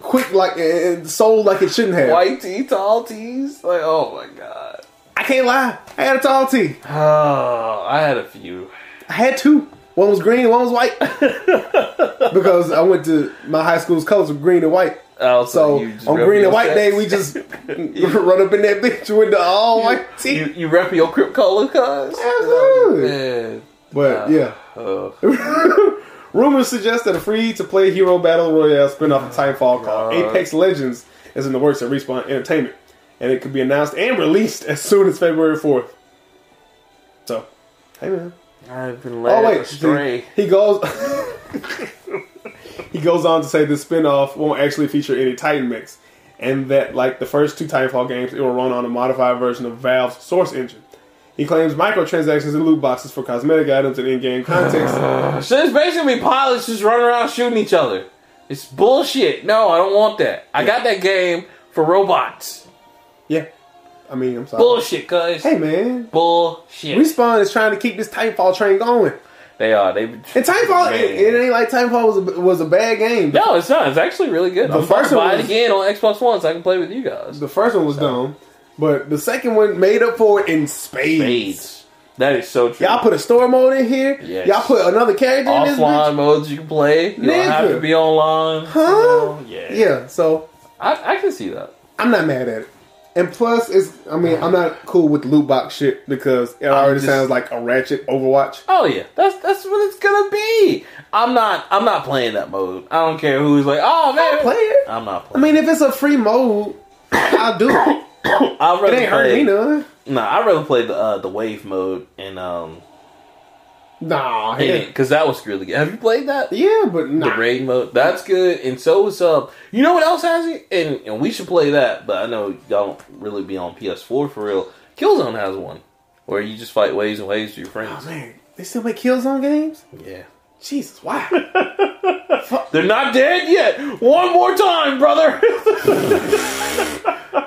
quick like and sold like it shouldn't have. White tee, tall tees. Like, oh my god. I can't lie. I had a tall tee. Oh, I had a few. I had two. One was green, one was white. because I went to my high school's colors were green and white. Oh, So just on green and white day, we just run up in that bitch with the all white tee. you you rep your crip color, cuz. Absolutely. Oh, man. But yeah. Oh. Rumors suggest that a free to play hero battle royale spin off of Titanfall called God. Apex Legends is in the works at Respawn Entertainment. And it could be announced and released as soon as February 4th. So, hey man. I've been oh, led Oh wait, astray. see, he goes He goes on to say the spin-off won't actually feature any Titan mechs. And that like the first two Titanfall games, it will run on a modified version of Valve's source engine. He claims microtransactions and loot boxes for cosmetic items and in-game context. So it's basically pilots just running around shooting each other. It's bullshit. No, I don't want that. I got that game for robots. yeah, I mean, I'm sorry. Bullshit, cuz. Hey man, Bullshit. Respawn is trying to keep this Titanfall train going. They are. They. And Titanfall, it, it ain't like Titanfall was a, was a bad game. No, it's not. It's actually really good. The I'm first one buy it was- again on Xbox One so I can play with you guys. The first one was dumb, but the second one made up for it in spades. Spades. That is so true. Y'all put a store mode in here. Yes. Y'all put another character in this offline bitch. modes you can play. You don't have to be online. you Huh? know? Yeah. Yeah, so I, I can see that. I'm not mad at it. And plus, it's I mean I'm not cool with loot box shit because it already just- sounds like a ratchet Overwatch. Oh yeah, that's that's what it's gonna be. I'm not I'm not playing that mode. I don't care who's like, oh man, Play it. I'm not I mean, if it's a free mode, I'll do it. I'd rather It ain't hurt me none. Nah, I'd rather play the uh, the wave mode and um Nah, because that was really good. Have you played that? yeah but The nah. raid mode, that's good, and so is um. You know what else has it? And, and we should play that, but I know y'all don't really be on PS4 for real. Killzone has one where you just fight waves and waves with your friends. Oh man, they still make Killzone games? Yeah, Jesus, wow. they're not dead yet. One more time, brother.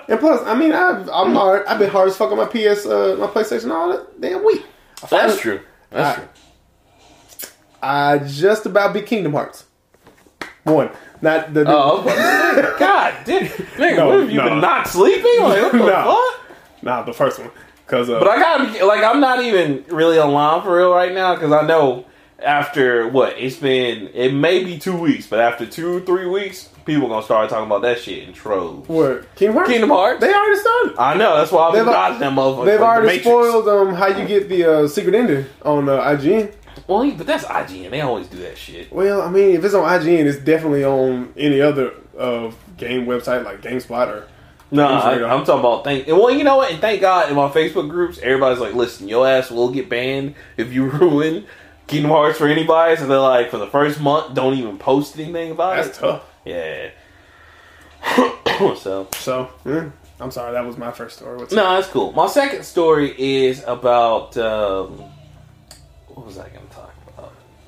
and plus, I mean, I've I'm hard. I've been hard as fuck on my PS, uh, my PlayStation all that damn week. That's true. That's I- true. I just about beat Kingdom Hearts. One, not the. Oh, I was about to say, God, damn, nigga, No, what have you no. been not sleeping? Like, what the No. fuck? Nah, the first one. Cause uh, But I gotta like, I'm not even really online for real right now because I know after what it's been, it may be two weeks, but after two, three weeks, people gonna start talking about that shit in trolls. what Kingdom Hearts? Kingdom Hearts. They already started. I know that's why I've been They've- dodging them motherfuckers. They've like the already spoiled um how you get the uh, secret ending on uh, IGN. Well, but that's IGN. They always do that shit. Well, I mean, if it's on IGN, it's definitely on any other uh, game website like GameSpot or. No, Games I. I'm talking about thank. Well, you know what? And thank God in my Facebook groups, everybody's like, "Listen, your ass will get banned if you ruin Kingdom Hearts for anybody." So they're like, for the first month, don't even post anything about That's it. That's tough. Yeah. so So, yeah, I'm sorry, that was my first story. What's no, that's cool. My second story is about um, what was I going to?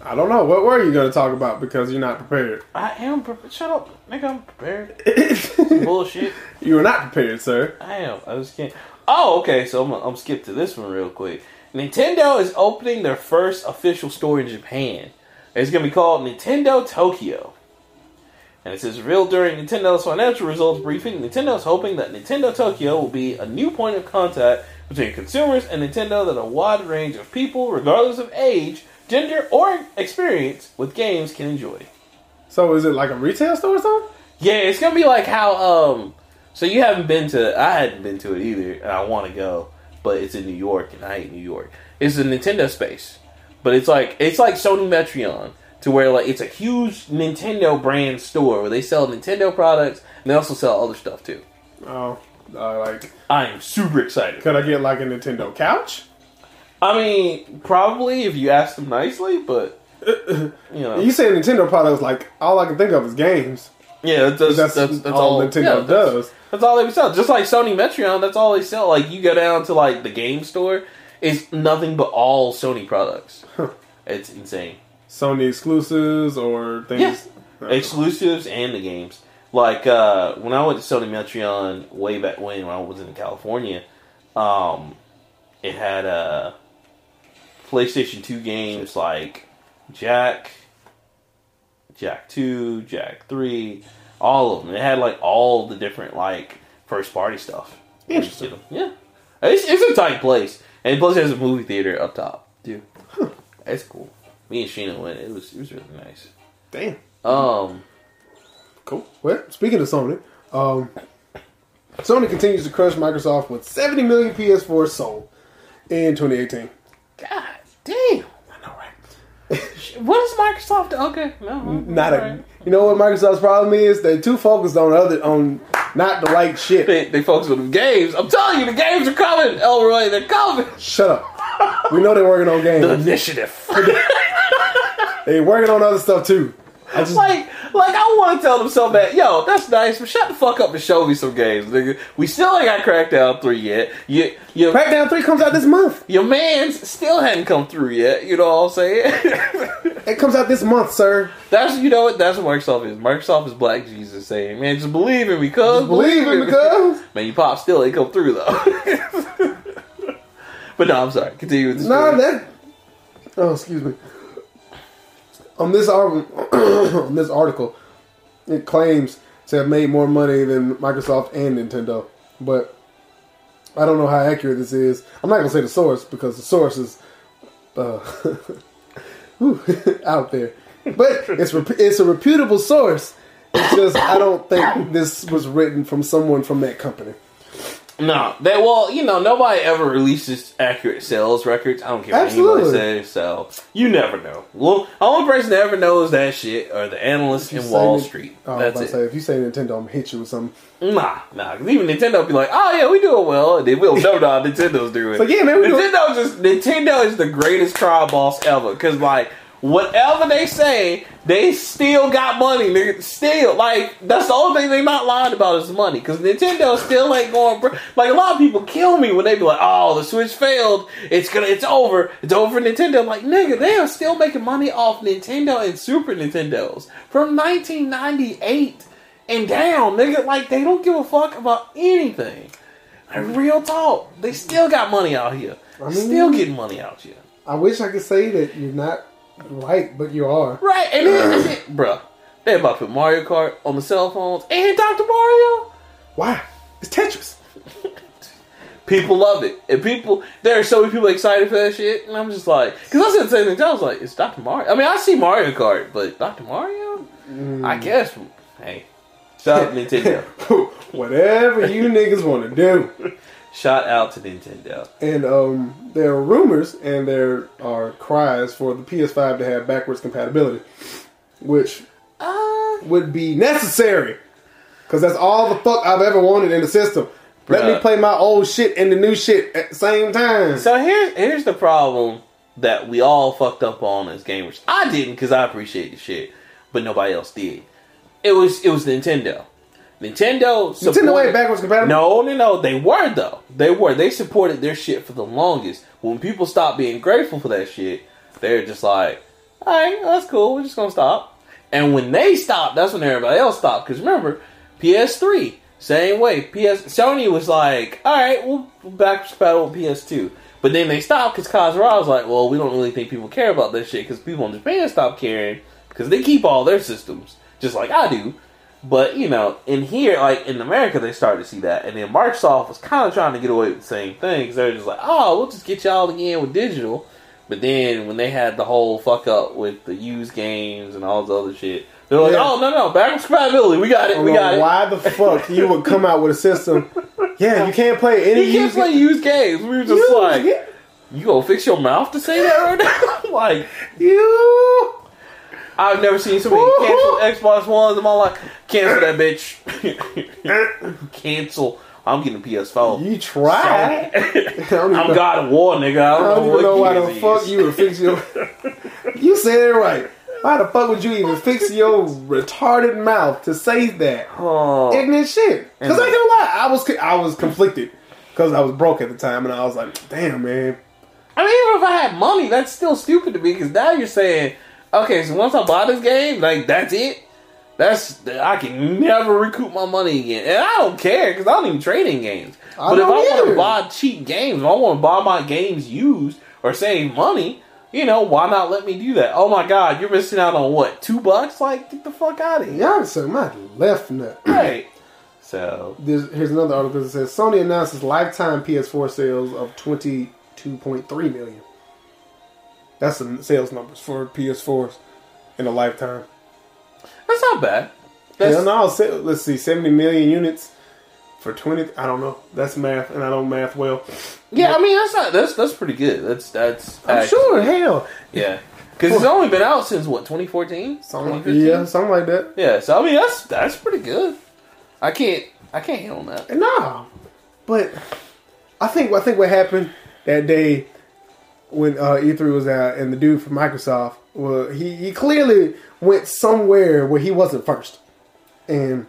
I don't know. What were you going to talk about because you're not prepared? I am prepared. Shut up, nigga. I'm prepared. Bullshit. you were not prepared, sir. I am. I just can't. Oh, okay. So I'm gonna, I'm skip to this one real quick. Nintendo is opening their first official store in Japan. It's gonna be called Nintendo Tokyo. And it says revealed during Nintendo's financial results briefing, Nintendo is hoping that Nintendo Tokyo will be a new point of contact between consumers and Nintendo that a wide range of people, regardless of age, gender, or experience with games can enjoy. So, is it like a retail store or something? Yeah, it's gonna be like how um. So you haven't been to? I hadn't been to it either, and I want to go, but it's in New York, and I hate New York. It's a Nintendo space, but it's like it's like Sony Metreon, to where like it's a huge Nintendo brand store where they sell Nintendo products and they also sell other stuff too. Oh, uh, like, I am super excited. could I get like a Nintendo couch? I mean, probably if you ask them nicely, but you know, You say Nintendo products, like all I can think of is games. yeah, that's That's, that's, that's, all, all Nintendo yeah, does. That's all they sell. Just like Sony Metreon, that's all they sell. Like you go down to like the game store, it's nothing but all Sony products. It's insane. Sony exclusives or things. Uh, Exclusives and the games. Like uh, when I went to Sony Metreon way back when, when I was in California, um, it had uh, PlayStation Two games like Jak, Jak Two, Jak Three, all of them. It had like all the different like first party stuff. Interesting. Yeah, it's, it's a tight place, and plus it has a movie theater up top too. That's cool. Me and Sheena went. It was it was really nice. Damn. Um, Cool. Well, speaking of Sony, um, Sony continues to crush Microsoft with 70 million PS4 sold in 2018. God damn. I know, right? What is Microsoft? Okay, no, Not a. You know what Microsoft's problem is? They're too focused on other on not the right shit. They, they focus on the games. I'm telling you, the games are coming, Elroy. They're coming. Shut up. We know they're working on The games. initiative. They're working on other stuff too. I just like Like I want to tell them so bad. Yo, that's nice, but shut the fuck up and show me some games, nigga. We still ain't got Crackdown three yet. You, you, Crackdown 3 comes out this month. your man's still hadn't come through yet. You know what I'm saying? It comes out this month, sir. that's you know what that's what Microsoft is. Microsoft is Black Jesus saying, man, just believe in me, cuz Believe in me, because. man, you pop still ain't come through though. but no, I'm sorry. Continue with the No, story. that. Oh, excuse me. On this article, on this article, it claims to have made more money than Microsoft and Nintendo, but I don't know how accurate this is. I'm not gonna say the source because the source is uh, out there, but it's rep- it's a reputable source. It's just I don't think this was written from someone from that company. No, that well, you know, nobody ever releases accurate sales records. I don't care what Absolutely. anybody says, so you never know. Well, only person that ever knows that shit are the analysts in Wall Ni- Street. Oh, That's it. say if you say Nintendo, I'm gonna hit you with something. Nah, nah. Because even Nintendo be like, "Oh yeah, we doing well," and they will. No, no, Nintendo's doing. So, yeah, man, doing- Nintendo just Nintendo is the greatest crowd boss ever. Because like whatever they say, they still got money. Nigga, still like that's the only thing they not lying about is money. Because Nintendo still ain't going. Bro- like a lot of people kill me when they be like, "Oh, the Switch failed. It's gonna. It's over. It's over." Nintendo. I'm like nigga, they are still making money off Nintendo and Super Nintendos from 1998 and down, nigga. Like they don't give a fuck about anything. Like, real talk, they still got money out here. I mean- still getting money out here. I wish I could say that you're not right, but you are. Right, and then, and then bruh, they about to put Mario Kart on the cell phones and Dr. Mario. Why? It's Tetris. People love it, and people there are so many people excited for that shit, and I'm just like, because I said the same thing. I was like, it's Dr. Mario. I mean, I see Mario Kart, but Dr. Mario, mm. I guess. Hey, shout out to Nintendo. Whatever you niggas want to do. Shout out to Nintendo. And um, there are rumors and there are cries for the PS5 to have backwards compatibility, which Uh, would be necessary. Because that's all the fuck I've ever wanted in the system. Let me play my old shit and the new shit at the same time. So here's here's the problem that we all fucked up on as gamers. I didn't because I appreciate the shit, but nobody else did. It was it was Nintendo. Nintendo Nintendo ain't backwards compatible. No, no, no. They were though. They were. They supported their shit for the longest. When people stopped being grateful for that shit, they're just like, "All right, that's cool. We're just gonna stop." And when they stopped, that's when everybody else stopped. Because remember, PS3 same way. PS Sony was like, "All right, we'll back compatible with PS2." But then they stopped because Kazura was like, "Well, we don't really think people care about this shit because people in Japan stopped caring because they keep all their systems just like I do." But you know, in here, like in America, they started to see that, and then Microsoft was kind of trying to get away with the same thing. 'cause they're just like, "Oh, we'll just get y'all again with digital." But then when they had the whole fuck up with the used games and all this other shit, they're like, Yeah. "Oh no, no, backwards compatibility, we got it, we got know it." why the fuck you would come out with a system? Yeah, you can't play any You can't used play used games. We were just You- like, "You gonna fix your mouth to say that right now?" like, you. I've never seen so many cancel Xbox Ones in my life. Cancel that bitch. Cancel. I'm getting a PS4. You try. I'm God of War, nigga. I I don't, don't know even know why the fuck you would fix your. you said it right. Why the fuck would you even fix your retarded mouth to say that Oh, ignorant shit? Because I ain't gonna lie, I was I was conflicted because I was broke at the time, and I was like, damn man, I mean, even if I had money, that's still stupid to me because now you're saying, okay, so once I buy this game, like that's it. That's I can never recoup my money again, and I don't care because I don't even trade in games. I but if I want to buy cheap games, if I want to buy my games used or save money, you know, why not let me do that? Oh my god, you're missing out on what two bucks? Like, get the fuck out of here, y'all suck my left nut. right? So There's, here's another article that says Sony announces lifetime PS4 sales of 22.3 million. That's the sales numbers for PS4s in a lifetime. that's not bad. That's, Hell no, let's see, 70 million units for 20. I don't know. That's math, and I don't math well. Yeah, I mean that's not that's that's pretty good. That's that's I'm actually- sure, hell. Yeah, because it's only been out since what 2014, Something, 2015? yeah, something like that. Yeah, so I mean that's that's pretty good. I can't I can't hit on that. No, but I think I think what happened that day when uh, E3 was out and the dude from Microsoft Well, he, he clearly went somewhere where he wasn't first. And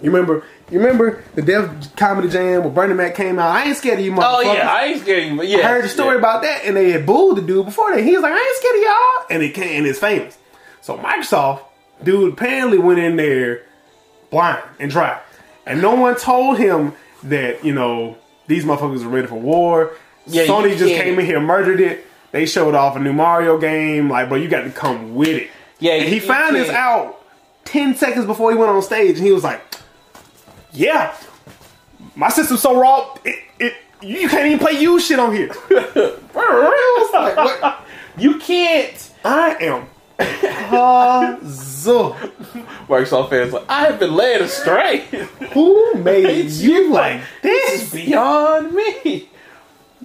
you remember you remember the Def Comedy Jam where Bernie Mac came out? I ain't scared of you, motherfuckers. Oh yeah, I ain't scared of you, yeah. I heard the story yeah. about that, and they had booed the dude before that. He was like, I ain't scared of y'all. And it came, and it's famous. So Microsoft, dude, apparently went in there blind and dry. And no one told him that, you know, these motherfuckers are ready for war. Yeah, Sony just can't- came in here, murdered it. They showed off a new Mario game. Like, bro, you got to come with it. Yeah, And he found this out 10 seconds before he went on stage, and he was like, yeah, my system's so raw, it, it you can't even play you shit on here. Like, what? You can't. I am puzzled. Microsoft fans like I have been led astray. Who made It's you like this? Is Beyond me.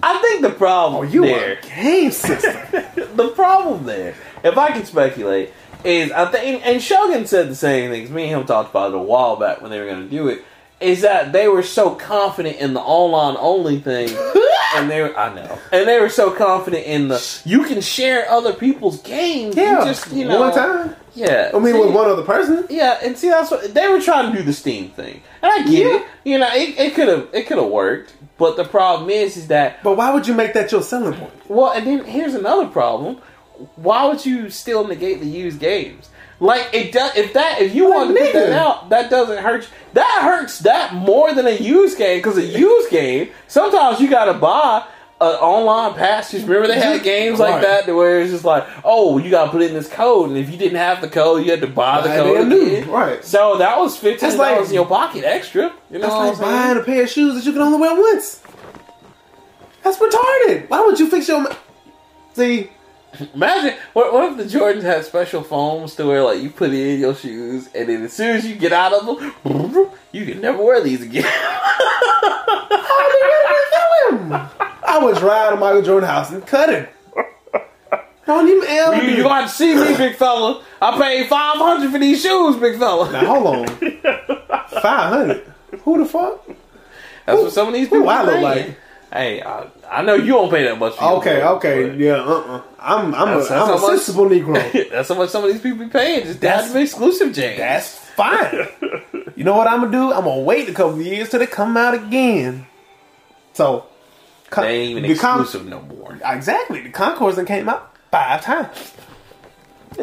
I think the problem Oh, you there, a game system. the problem there, if I can speculate, is I think, and Shogun said the same things. Me and him talked about it a while back when they were going to do it. Is that they were so confident in the online only thing, and they were, I know, and they were so confident in the you can share other people's games. Yeah, you just you know, one time. Yeah, I mean, See, with one other person. yeah, and see that's what they were trying to do the Steam thing, and I get Yeah. it. You know, it it could have it could have worked, but the problem is, is that But why would you make that your selling point? well, and then here's another problem: why would you still negate the used games? Like it does. If that if you want to put that out, that doesn't hurt. you. That hurts that more than a used game because a used game sometimes you got to buy. An online pass. Just remember they had games like Right. that where it's just like, oh, you got to put in this code, and if you didn't have the code, you had to buy the code. new, again. right. So that was fifteen dollars like- in your pocket extra. You know That's what like buying a pair of shoes that you can only wear once. That's retarded. Why would you fix your? ma- See, Imagine what, what if the Jordans had special foams to where like you put in your shoes and then as soon as you get out of them, you can never wear these again. I would drive to Michael Jordan house and cut him. Don't even ever. you, you gonna see me, big fella. I paid five hundred for these shoes, big fella. Now hold on. Five hundred. Who the fuck? That's what some of these who people I look paying. like? Hey, I, I know you don't pay that much. Okay, clothes, okay, yeah. Uh, uh I'm, I'm, That's- a, that's I'm a much- sensible Negro. That's how much some of these people be paying. Just That's- that's exclusive, James. That's fine. You know what I'm gonna do? I'm gonna wait a couple years till they come out again. So, con- they ain't even the con- exclusive no more. exactly. The Concourse that came out five times.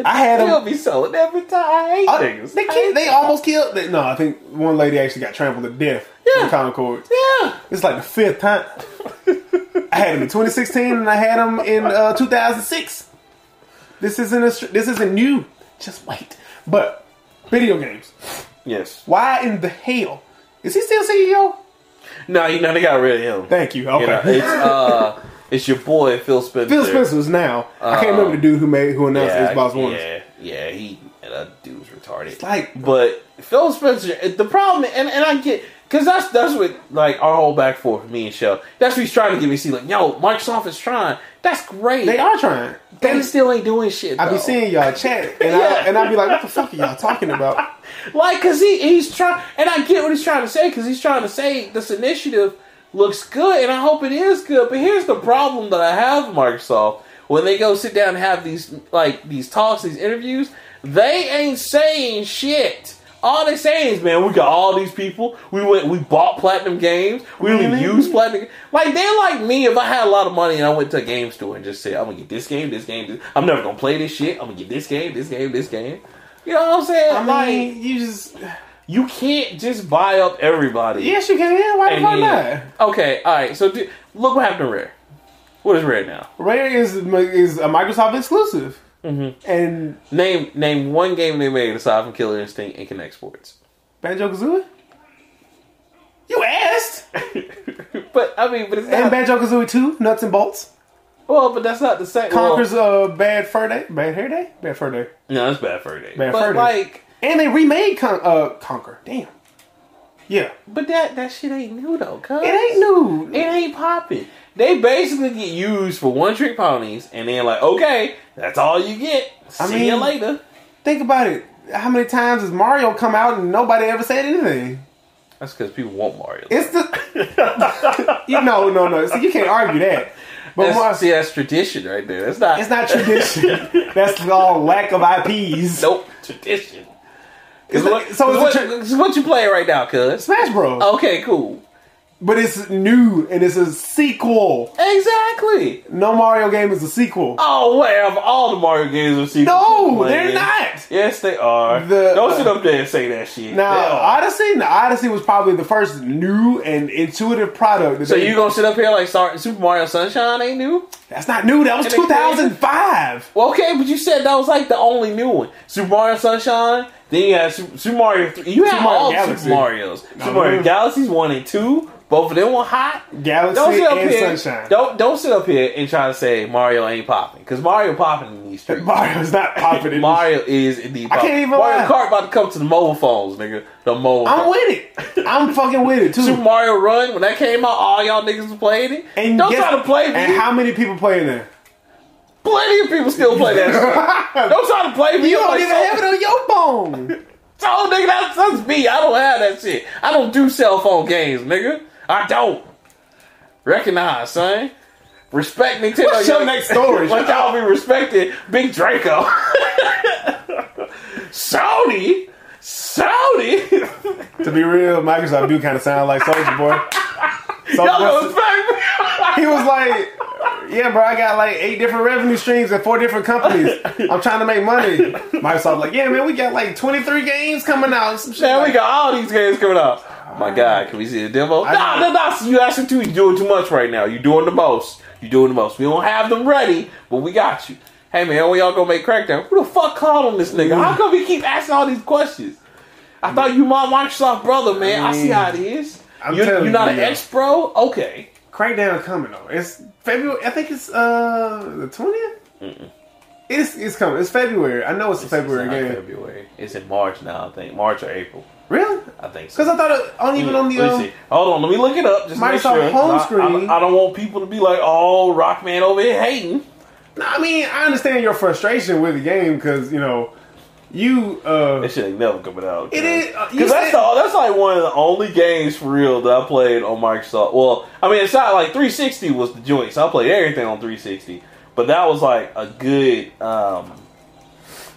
I had 'em- still be sold every time. I Uh, they killed, they almost killed. They, no, I think one lady actually got trampled to death Yeah. in Concord. Yeah. It's like the fifth time. I had them in 2016 and I had them in uh, 2006. This isn't a, this isn't new. Just wait. But video games. Yes. Why in the hell is he still CEO? No, you know they got rid of him. Thank you. Okay. You know, it's uh, it's your boy Phil Spencer. Phil Spencer's now. I can't remember the dude who made who announced Yeah, Xbox One. yeah, yeah. He that dude was retarded. like- but Phil Spencer. The problem, and, and I get because that's that's what like our whole back forth with me and Shell. That's what he's trying to get me to see. Like, yo, Microsoft is trying. That's great. They are trying. They still ain't doing shit. I be seeing y'all chat and Yeah. I and I be like, what the fuck are y'all talking about? Like, cause he he's trying, and I get what he's trying to say, cause he's trying to say this initiative looks good, and I hope it is good. But here's the problem that I have Microsoft when they go sit down and have these like these talks, these interviews, they ain't saying shit. All they saying is, man, we got all these people. We went, we bought platinum games. We Really? really use platinum. Like they're like me. If I had a lot of money and I went to a game store and just said, I'm gonna get this game, this game, this. I'm never gonna play this shit. I'm gonna get this game, this game, this game. You know what I'm saying? I'm like, you just you can't just buy up everybody. yes, you can. Yeah, why the fuck not? Okay, all right. So do, look what happened to Rare. What is Rare now? Rare is is a Microsoft exclusive, mm-hmm. and Name name one game they made aside from Killer Instinct and Kinect Sports. Banjo Kazooie. You asked, but I mean, but it's and. Banjo Kazooie Two, Nuts and Bolts, well, but that's not the same. well, Conker's uh, Bad Fur Day, Bad Hair Day, Bad Fur Day, no, that's bad for day. Bad but Fur Day. like, and they remade Con- uh, Conker. Damn, yeah, but that that shit ain't new though. Cause it ain't new. It ain't popping. They basically get used for one trick ponies, and then like, okay, that's all you get. I See you mean- later. Think about it. How many times has Mario come out and nobody ever said anything? That's because people want Mario. It's the you know, no, no. See, you can't argue that. But That's, Mar- see, that's tradition right there. That's not. it's not tradition. That's all lack of IPs. nope, tradition. It's Cause like- what, so cause what, what you playing right now, cuz? Smash Bros. Okay, cool. But it's new and it's a sequel. Exactly. No Mario game is a sequel. Oh, whatever. All the Mario games are sequels. no, Man. they're not. Yes, they are. The- Don't uh, sit up there and say that shit. Now, Odyssey, the Odyssey was probably the first new and intuitive product. so you gonna sit up here like Super Mario Sunshine ain't new? That's not new. That was And 2005. Well, okay, but you said that was like the only new one. Super Mario Sunshine. Then you had Super, Super Mario. 3. You have Super Mario all Galaxy. Super Mario's. Super Mario. Galaxies one and two. Both of them were hot. Galaxy Don't sit up and here. Sunshine. Don't don't sit up here and try to say Mario ain't popping because Mario popping in these streets. Mario's not popping in Mario is indeed. I can't popping. even Mario lie. Kart about to come to the mobile phones, nigga. The mobile. I'm phones. with it. I'm fucking with it too. Super Mario Run when that came out, all y'all niggas was playing it. and don't guess- try to play me. And how many people playing there? Plenty of people still play that. shit. Don't try to play me. You don't like, even so- have it on your phone. So, nigga, that's, that's me. I don't have that shit. I don't do cell phone games, nigga. I don't. Recognize, son. Respect Nintendo. What's your next story? Let y'all be respected. Big Draco. Sony. Sony. to be real, Microsoft do kind of sound like Soulja Boy. Soulja he was like, "Yeah, bro, I got like eight different revenue streams at four different companies. I'm trying to make money." Microsoft like, "Yeah, man, we got like 23 games coming out. Some shit Man, we got all these games coming out. My God, can we see the demo? I Nah, know. nah, nah. You asking too. You're doing too much right now. You're doing the most. You're doing the most. We don't have them ready, but we got you. Hey man, when y'all gonna make Crackdown? Who the fuck called on this nigga? How come we keep asking all these questions? I thought you my Microsoft brother, man. I see how it is. I'm You're, telling you're not you, an ex pro? Okay. Crackdown coming though. It's February. I think it's uh the 20th. It's it's coming. It's February. I know it's a February it's game. February. It's in March now, I think. March or April. Really? I think so. Because I thought it, on even on the um. Hold on, let me look it up. Just Microsoft sure. home I- I, screen. I don't want people to be like, "Oh, Rockman over here hating." No, I mean, I understand your frustration with the game because you know you. uh That shit ain't never coming out. It is, uh, because that's said- the, that's like one of the only games for real that I played on Microsoft. Well, I mean, it's not like 360 was the joint, so I played everything on 360. But that was like a good, um,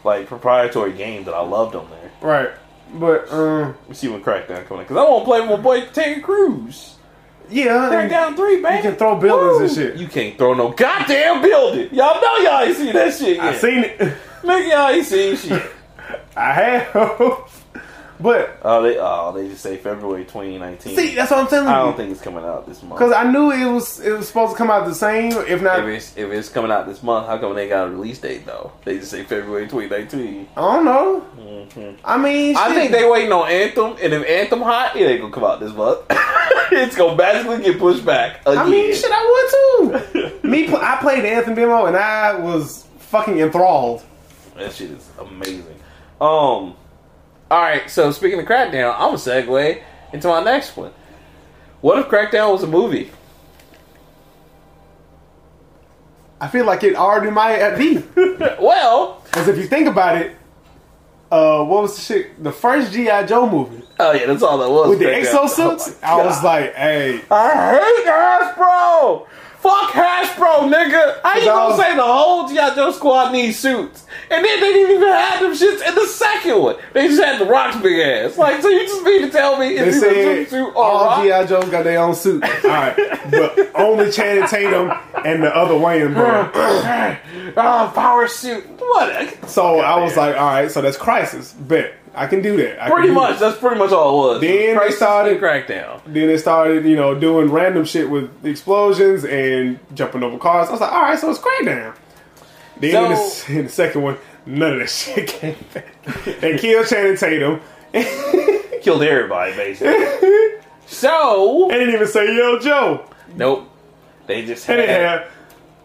like proprietary game that I loved on there. Right, but um, see when Crackdown coming because I want to play with my boy Terry Crews. yeah, Crackdown three, baby. you can throw buildings and shit. You can't throw no goddamn building. Y'all know y'all ain't seen that shit yet. I seen it. Nigga, y'all ain't seen shit. I have, but Oh, they oh they just say February 2019. see, that's what I'm telling you. I don't think it's coming out this month. Because I knew it was it was supposed to come out the same, if If not. it's if it's coming out this month, how come they got a release date though? They just say February 2019. I don't know. Mhm. I mean, I think they waiting on Anthem, and if Anthem hot, it ain't gonna come out this month. it's gonna magically get pushed back again. I mean, shit, I would too. Me, I played Anthem demo and I was fucking enthralled. That shit is amazing. Um, all right. So speaking of Crackdown, I'm gonna segue into my next one. What if Crackdown was a movie? I feel like it already might be. well, Because if you think about it, uh, what was the shit? The first G.I. Joe movie oh yeah, that's all that was. with the exosuits, Oh I was like, hey, I hate Hasbro. Fuck Hasbro, nigga. How you gonna say the whole G.I. Joe squad needs suits? And then they didn't even have them shits in the second one. They just had the Rock's big ass. Like, so you just mean to tell me it's either suit or all? G.I. Joes got their own suit. All right, but only Channing Tatum and the other Wayne brother. oh, ah, power suit. What? So I was like, all right, so that's Crysis. Bet I can do that. I Pretty do much. that. That's pretty much all it was. Then they Crysis started- Crackdown. Then they started, you know, doing random shit with explosions and jumping over cars. I was like, all right, so it's Crackdown. Then in, the, in the second one, none of that shit came back. They killed Channing Tatum. Killed everybody, basically. so, They didn't even say Yo Joe. nope. They just They had didn't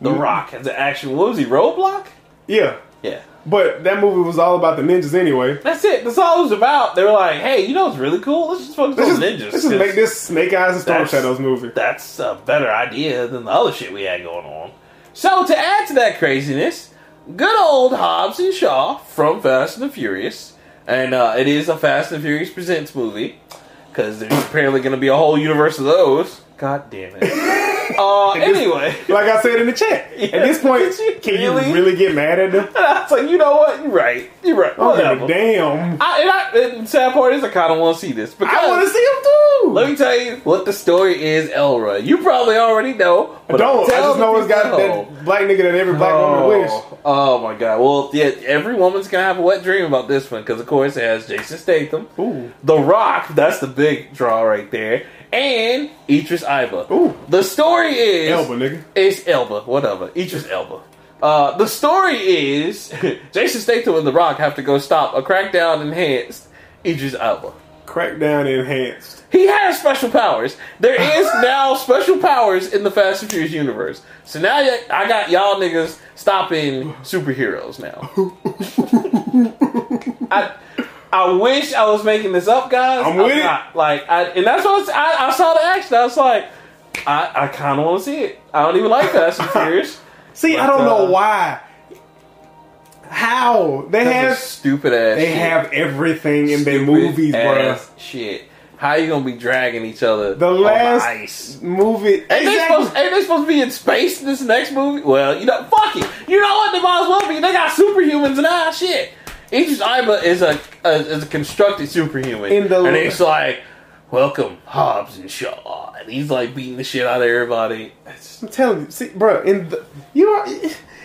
The Rock as an action. What was he? Roadblock? yeah. Yeah. But that movie was all about the ninjas anyway. That's it. That's all it was about. They were like, hey, you know what's really cool? Let's just focus Let's on just, ninjas. let's just make this Snake Eyes and Storm Shadows movie. That's a better idea than the other shit we had going on. So, to add to that craziness, good old Hobbs and Shaw from Fast and the Furious. And uh, it is a Fast and the Furious Presents movie. Because there's apparently going to be a whole universe of those. God damn it. Uh, At this- anyway, like I said in the chat, at this point, you can you really? really get mad at them? I was like, you know what? You're right. You're right. Whatever. like, damn. I, and, I, and the sad part is, I kind of want to see this because I want to see them too. Let me tell you what the story is, Elroy. You probably already know. I but don't. I just know it's got home. that black nigga that every black woman wish. Oh, oh my god. Well, yeah, every woman's gonna have a wet dream about this one because, of course, it has Jason Statham, Ooh. The Rock. That's the big draw right there, and Idris Elba. Ooh. The story is Elba, nigga. It's Elba, whatever. Idris Elba. Uh, the story is Jason Statham and The Rock have to go stop a crackdown enhanced Idris Elba. Crackdown enhanced. He has special powers. There is now special powers in the Fast and Furious universe. So now y- I got y'all niggas stopping superheroes now. I I wish I was making this up, guys. I'm with it. not. Like, I, and that's what I, I, saw the action. I was like, I, I kind of want to see it. I don't even like Fast and Furious. See, I don't know uh, why. How they have stupid ass. they shit. have everything in their Stupid movies, bro. Shit. How you gonna be dragging each other? The last ice? movie. Ain't they, supposed, ain't they supposed to be in space in this next movie? Well, you know, fuck it. You know what? They might as well be. They got superhumans now. Shit. Idris Elba is a, a is a constructed superhuman, In the- and it's like, welcome Hobbs and Shaw, and he's like beating the shit out of everybody. It's- I'm telling you, see, bro, in the you are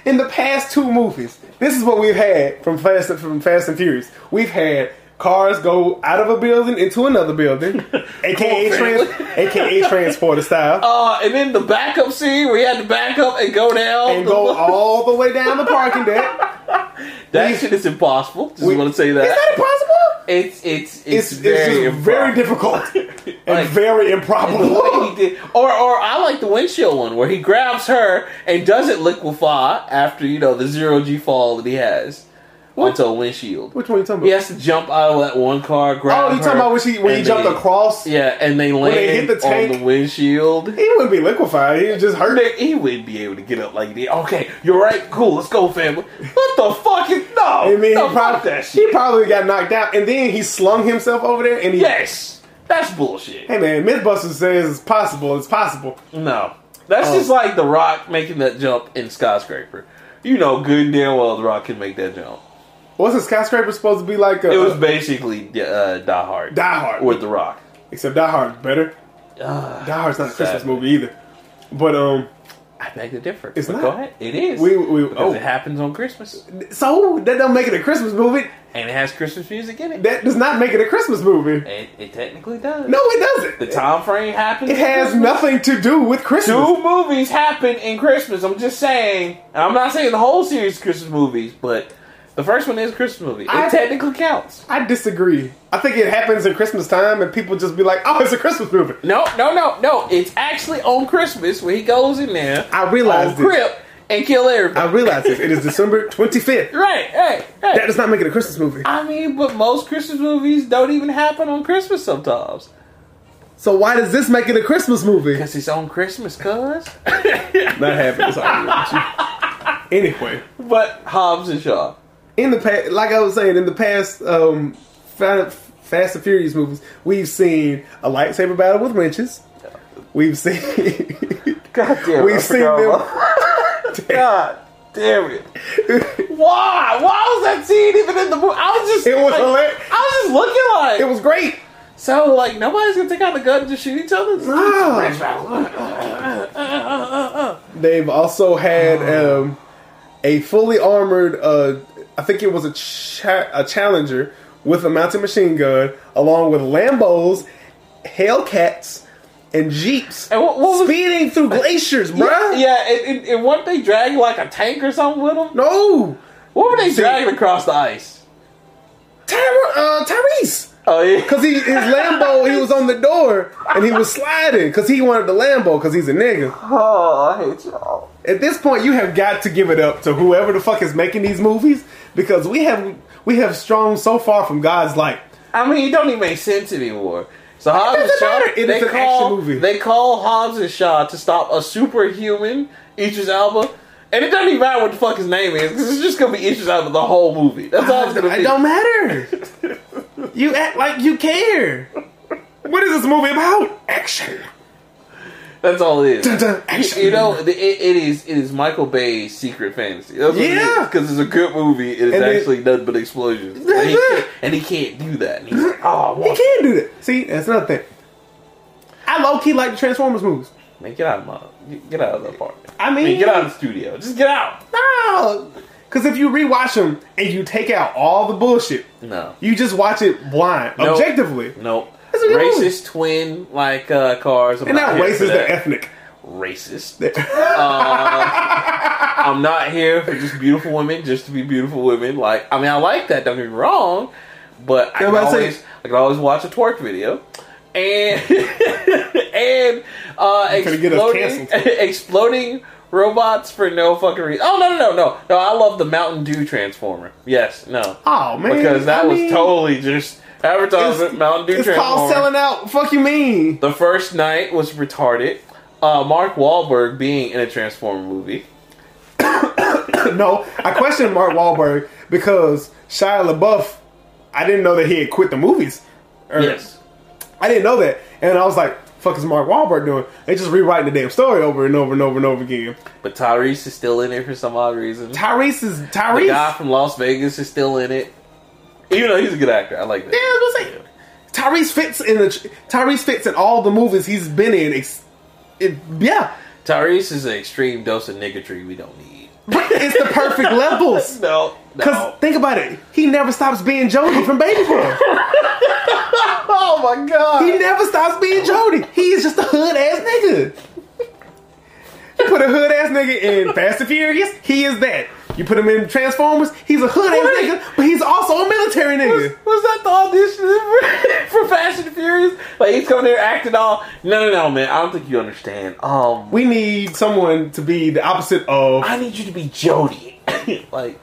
in the past two movies. This is what we've had from Fast from Fast and Furious. We've had cars go out of a building into another building, aka trans, aka transporter style, Uh, and then the backup scene where he had to back up and go down and go all the way down the parking deck. That shit is impossible. Just We- want to say Is that. that impossible? It's it's it's, It's, it's very just very difficult and Like- very improbable. did, or or I like the windshield one where he grabs her and doesn't liquefy after you know the zero G fall that he has onto a windshield. Which one are you talking about? He has to jump out of that one car, oh, grab. Oh, you talking about when he when he jumped they- across? Yeah, and they land they hit the tank? on the windshield. He wouldn't be liquefied. He was just hurt. Nick, he wouldn't be able to get up like that. Okay, you're right. Cool, let's go, family. What the fuck is no? I mean, no, he, probably, that he probably got knocked out, and then he slung himself over there. And he, Yes, that's bullshit. hey man, MythBusters says it's possible. It's possible. No, that's Oh. just like The Rock making that jump in skyscraper. You know good and damn well The Rock can make that jump. What's a skyscraper supposed to be like? A, It was basically uh, Die Hard Die Hard, with The Rock. except Die Hard's better. Uh, Die Hard's not a Christmas movie either. But um, I beg the difference. It's but not. Go ahead. It is. we we because oh, it happens on Christmas, so that don't make it a Christmas movie. and it has Christmas music in it. That does not make it a Christmas movie. It, it technically does. No, it doesn't. the time frame happens. It has Christmas. nothing to do with Christmas. Two movies happen in Christmas. I'm just saying. And I'm not saying the whole series is Christmas movies, but the first one is a Christmas movie. It I- technically counts. I disagree. I think it happens in Christmas time, and people just be like, "Oh, it's a Christmas movie." No, no, no, no. It's actually on Christmas when he goes in there. I realize on. Crip and kill everybody. I realize this. It is December twenty fifth. right, right, right. That does not make it a Christmas movie. I mean, but most Christmas movies don't even happen on Christmas sometimes. So why does this make it a Christmas movie? Because it's on Christmas, cuz. Not happening. It's argument with you. Anyway, but Hobbs and Shaw. In the past, like I was saying, in the past um, Fa- Fast and Furious movies, we've seen a lightsaber battle with wrenches. We've seen. God damn We've seen them. God damn it. Why? Why was that scene even in the movie? I was just It was like, hilarious. I was just looking like It was great. so like nobody's gonna take out the gun and just shoot each other. Ah. They've also had um, a fully armored. Uh, I think it was a cha- a Challenger with a mounted machine gun, along with Lambos, Hellcats, and Jeeps And what- what was- speeding through glaciers, bruh. Yeah, and, and, and weren't they dragging like a tank or something with them? No, What were they See- dragging across the ice? Tyra, uh, Tyrese. Oh yeah, Cause he his Lambo, he was on the door and he was sliding because he wanted the Lambo because he's a nigga. Oh, I hate y'all. At this point, you have got to give it up to whoever the fuck is making these movies because we have we have strong so far from God's light. I mean, it don't even make sense anymore. So Hobbs and Shaw. It they call action movie. they call Hobbs and Shaw to stop a superhuman Idris Elba, and it doesn't even matter what the fuck his name is because it's just gonna be Idris Elba the whole movie. That's all it's gonna be. It don't matter. you act like you care. What is this movie about? Action. That's all it is. Dun, dun, action. You know, it, it is it is Michael Bay's secret fantasy. That's what Yeah. because it's a good movie. It is And it- actually nothing but explosions, and he, can't, and he can't do that. And he's like, oh, He can't do that. See, that's another thing. I low key like the Transformers movies. man, get out of my get out of the apartment. I mean- get out of the studio. Just get out. No, because if you rewatch them and you take out all the bullshit, No, you just watch it blind, Nope. objectively. nope. That's a good movie. Racist twin like uh, cars. I'm And not here for racist, they're that. ethnic. racist. I'm not here for just beautiful women, just to be beautiful women. Like, I mean, I like that. Don't get me wrong, but I can but I say- always, I can always watch a twerk video, and and uh, gonna get us exploding, exploding robots for no fucking reason. Oh no no no no no! I love the Mountain Dew transformer. Yes, no, Oh man, because that I was mean, totally just advertisement. Mountain Dew It's called selling out. Fuck you mean? The first night was retarded. Uh, Mark Wahlberg being in a Transformer movie. no, I questioned Mark Wahlberg because Shia LaBeouf. I didn't know that he had quit the movies. Or- Yes. I didn't know that, and I was like, "Fuck is Mark Wahlberg doing?" They just rewriting the damn story over and over and over and over again. But Tyrese is still in it for some odd reason. Tyrese is Tyrese. The guy from Las Vegas is still in it. Even though he's a good actor. I like that. Yeah, I was gonna say Tyrese fits in the Tyrese fits in all the movies he's been in. Ex- it, yeah, Tyrese is an extreme dose of niggatry we don't need. but it's the perfect levels. No. Because No. think about it, he never stops being Jody from Baby Boy. Oh my god. He never stops being Jody. He is just a hood ass nigga. You put a hood ass nigga in Fast and Furious, he is that. You put him in Transformers, he's a hood ass nigga, but he's also a military nigga. was that the audition for, for and Furious? Like he's coming there acting all no no no man, I don't think you understand. Um We need someone to be the opposite of. I need you to be Jody. like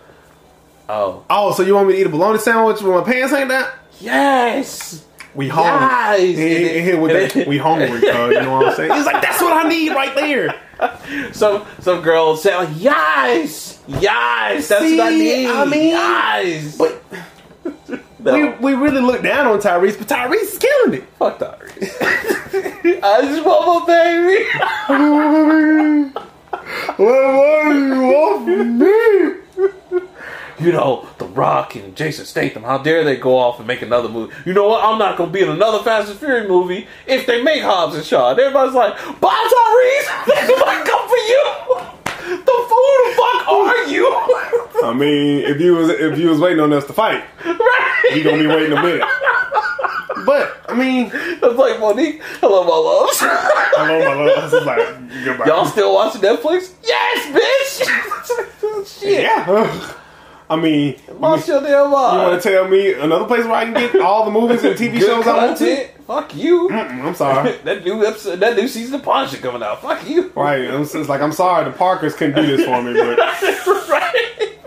Oh. Oh, so you want me to eat a bologna sandwich with my pants hanging down? Yes. We hungry. Yes. In, in here with that, we hungry. Uh, you know what I'm saying? He's like, that's what I need right there. Some some girls say like yes, yes, that's what I need. I mean, yes, But no, we, we really look down on Tyrese, but Tyrese is killing it. fuck Tyrese. I just want my baby. What more do you want from me? You know, The Rock and Jason Statham. How dare they go off and make another movie? You know what? I'm not gonna be in another Fast and Furious movie if they make Hobbs and Shaw. And everybody's like, "Bye, Tyrese. They might come for you." The fool the fuck oh. are you? I mean, if you was if you was waiting on us to fight, right? you gonna be waiting a minute. But I mean, It's like Mo'Nique. Hello, my loves. hello, my love. This is like goodbye. Y'all still watching Netflix? Yes, bitch. Shit. yeah. I mean, you, Lost your damn mind. want to tell me another place where I can get all the movies and TV shows I want to? Fuck you. Mm, I'm sorry. that new episode, that new season of Punisher coming out. Fuck you. Right, it's it's like I'm sorry the Parkers couldn't do this for me, but right.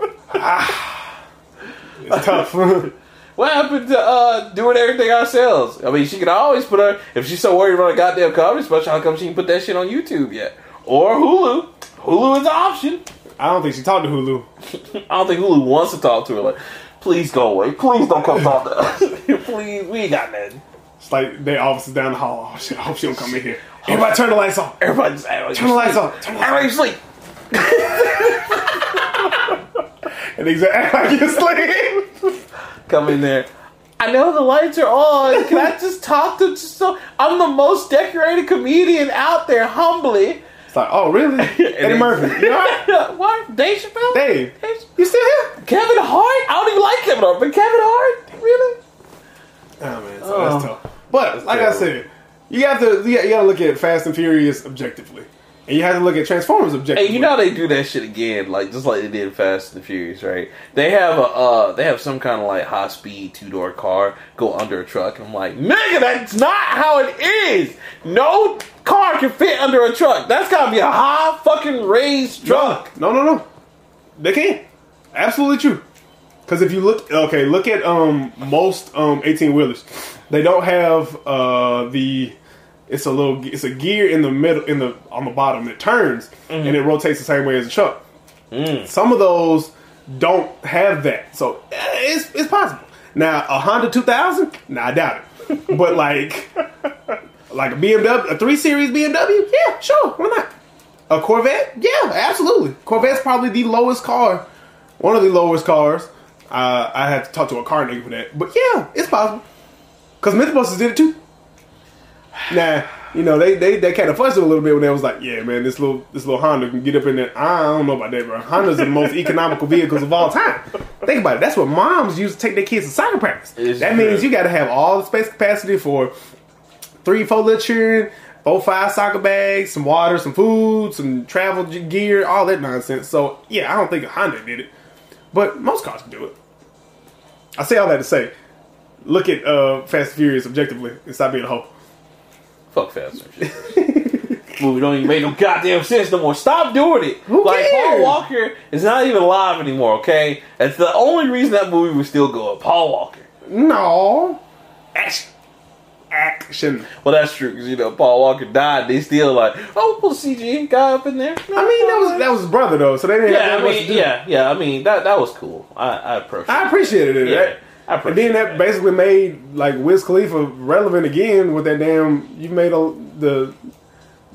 it's tough. What happened to uh, doing everything ourselves? I mean, she could always put her if she's so worried about a goddamn comedy special. How come she can put that shit on YouTube yet or Hulu? Hulu is an option. I don't think she talked to Hulu. I don't think Hulu wants to talk to her. Like, please go away. Please don't come talk to us. please, we ain't got nothing. It's like their office is down the hall. Oh shit! I hope she don't come in here. Everybody, turn the lights off. Everybody just Turn the lights off. on. Turn the lights Everybody sleep. And he's like you sleep. Come in there. I know the lights are on. Can I just talk to just so I'm the most decorated comedian out there, humbly. It's like, oh really? Eddie Murphy, you what? Dave Chappelle? Dave, Dave- you still here? Kevin Hart? I don't even like Kevin Hart, but Kevin Hart? Really? Oh man, so Oh. that's tough. But like I said, you have to you got to look at Fast and Furious objectively, and you have to look at Transformers objectively. Hey, you know they do that shit again, like just like they did Fast and the Furious, right? They have a uh they have some kind of like high speed two door car go under a truck, and I'm like, nigga, that's not how it is. No car can fit under a truck. That's gotta be a high fucking raised truck. No, no, no. They can't. Absolutely true. Because if you look, okay, look at um most um eighteen wheelers. They don't have uh the. It's a little. It's a gear in the middle, in the on the bottom. It turns and it rotates the same way as a truck. Some of those don't have that, so eh, it's it's possible. Now a Honda two thousand, nah, I doubt it. but like Like a BMW, a three series BMW? Yeah, sure, why not? A Corvette? Yeah, absolutely. Corvette's probably the lowest car, one of the lowest cars. Uh, I had to talk to a car nigga for that, but yeah, it's possible. Cause Mythbusters did it too. Nah, you know they they, they kind of fussed a little bit when they was like, yeah, man, this little this little Honda can get up in there. I don't know about that, bro. Hondas are the most economical vehicles of all time. Think about it. That's what moms use to take their kids to soccer practice. It's that true. means you got to have all the space capacity for three, four little children, four, five soccer bags, some water, some food, some travel gear, all that nonsense. So yeah, I don't think a Honda did it, but most cars can do it. I say all that to say, look at uh, Fast and Furious objectively and stop being a hoe. Fuck Fast and Furious. Movie don't even make no goddamn sense no more. Stop doing it. Who like Paul? Walker is not even alive anymore. Okay, that's the only reason that movie was still going. Paul Walker. No, action, action. Well, that's true because you know Paul Walker died. They still like, oh, we'll CG guy up in there. I mean, that was that was his brother though, so they didn't yeah. have I that much to mean, do. yeah, yeah. I mean, that that was cool. I I appreciate. I appreciated it. Yeah, I and then that appreciate basically made like Wiz Khalifa relevant again with that damn you made a, the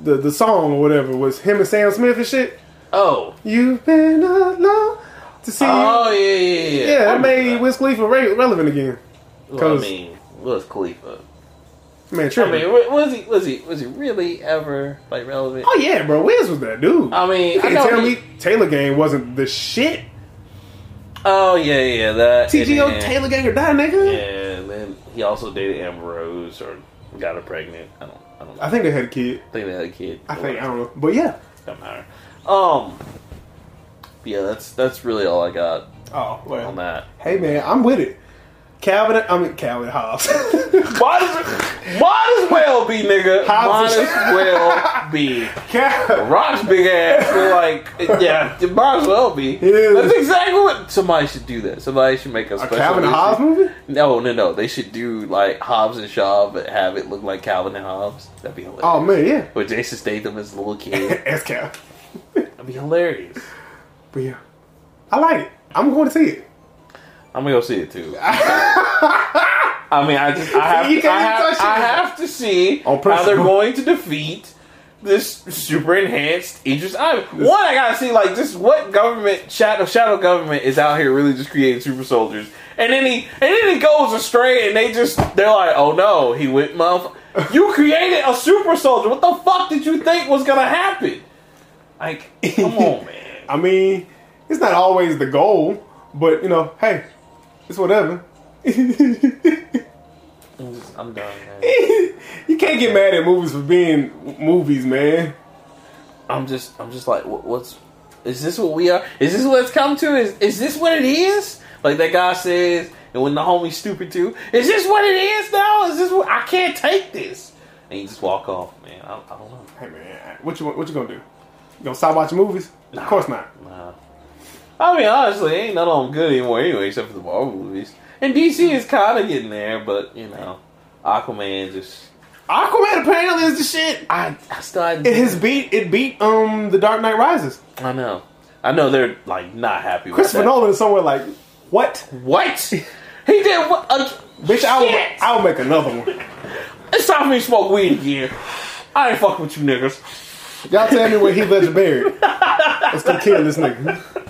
the the song or whatever was him and Sam Smith and shit. Oh, You've been alone to see oh yeah, yeah, yeah. Yeah, I that made that. Wiz Khalifa re- relevant again. Well, I mean, Wiz Khalifa. Man, I true. mean, was he was he was he really ever like relevant? oh yeah, bro, Wiz was that dude. I mean, you I can't know tell he- me Taylor Gang wasn't the shit. Oh yeah, yeah, that. TGO and Taylor Gang or die, nigga. Yeah, and then he also dated Amber Rose or got her pregnant. I don't, I don't know. I think they had a kid. I think they had a kid. I think I don't know, but yeah. Don't matter. Um. Yeah, that's that's really all I got Oh well. on that. Hey man, I'm with it. Calvin, I mean Calvin Hobbs. Might as, might as well be, nigga. Hobbs Might as well be. Cal- Rock's big ass. Like, yeah, it might as well be. That's exactly what somebody should do. That somebody should make a a special. Calvin issue. Hobbs movie? No, no, no. They should do like Hobbs and Shaw, but have it look like Calvin and Hobbes. That'd be hilarious. Oh man, yeah. With Jason Statham as a little kid. S Cal. That'd be hilarious. But yeah, I like it. I'm going to see it. I'm gonna go see it too. I mean, I just, I have, to, I have. I have to see how they're going to defeat this super enhanced Idris Elba. One, I gotta see like just what government shadow shadow government is out here really just creating super soldiers, and then he and then he goes astray, and they just they're like, oh no, he went motherf- You created a super soldier. What the fuck did you think was gonna happen? Like, come on, man. I mean, it's not always the goal, but you know, hey, it's whatever. I'm, just, I'm done, man. you can't get mad at movies for being movies, man. I'm just, I'm just like, what, what's, is this what we are? Is this what it's come to? Is, is this what it is? Like that guy says, and when the homie's stupid too, is this what it is now? Is this what, I can't take this. And you just walk off, man. I, I don't know. Hey man, what you what you gonna do? You gonna stop watching movies? Of course not. Nah. I mean, honestly, ain't none of them good anymore anyway, except for the Marvel movies. And DC is kind of getting there, but, you know, Aquaman just, Aquaman apparently is the shit. I, I still, It has beat it beat um the Dark Knight Rises. I know. I know they're, like, not happy with Christopher. Nolan is somewhere like, what? What? He did what? Uh, Bitch, I will. I will make another one. It's time for me to smoke weed again. I ain't fucking with you niggas. Y'all tell me where Heath Ledger buried. Let's go kill this nigga.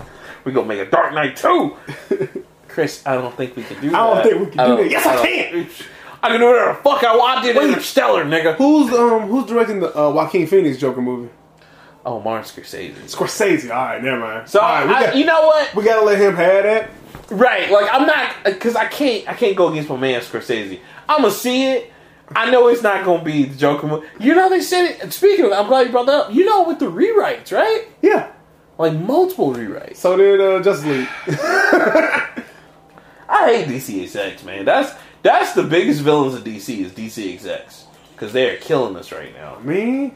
We gonna make a Dark Knight too. Chris, I don't think we can do that. I don't think we can do don't- that. Yes, I don't- can. I can do whatever the fuck I want. I did Wait. Interstellar, nigga. Who's um who's directing the uh, Joaquin Phoenix Joker movie? Oh, Martin Scorsese. Scorsese. All right, never mind. So All right, I, got, you know what? we gotta let him have that. Right, like I'm not because I can't. I can't go against my man Scorsese. I'm gonna see it. I know it's not gonna be the Joker movie. You know they said it. Speaking of, I'm glad you brought that up. You know with the rewrites, right? Yeah. Like multiple rewrites. So did uh, Justice League. I hate DC execs, man. That's that's the biggest villains of DC is DC execs because they are killing us right now. Me,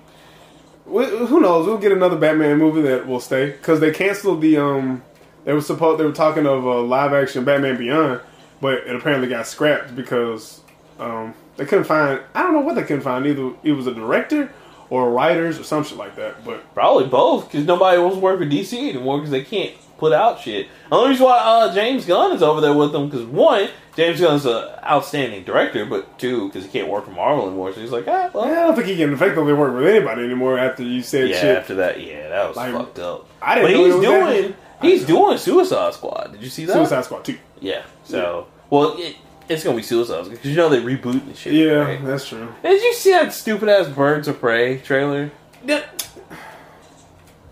who knows? We'll get another Batman movie that will stay because they canceled the um. They were supposed they were talking of a live action Batman Beyond, but it apparently got scrapped because um they couldn't find. I don't know what they couldn't find. Either it was a director or writers or some shit like that. But Probably both, because nobody wants to work with DC anymore because they can't put out shit. The only reason why uh, James Gunn is over there with them because one, James Gunn's an outstanding director, but two, because he can't work for Marvel anymore. So he's like, ah, well, I don't think he can effectively work with anybody anymore after you said yeah. shit. After that, yeah, that was Like, fucked up. I didn't but know he's doing, he's doing Suicide Squad. Did you see that? Suicide Squad two. Yeah. So, well, it, it's gonna be Suicide because you know they reboot and shit. Yeah, right? that's true. Did you see that stupid ass Birds of Prey trailer?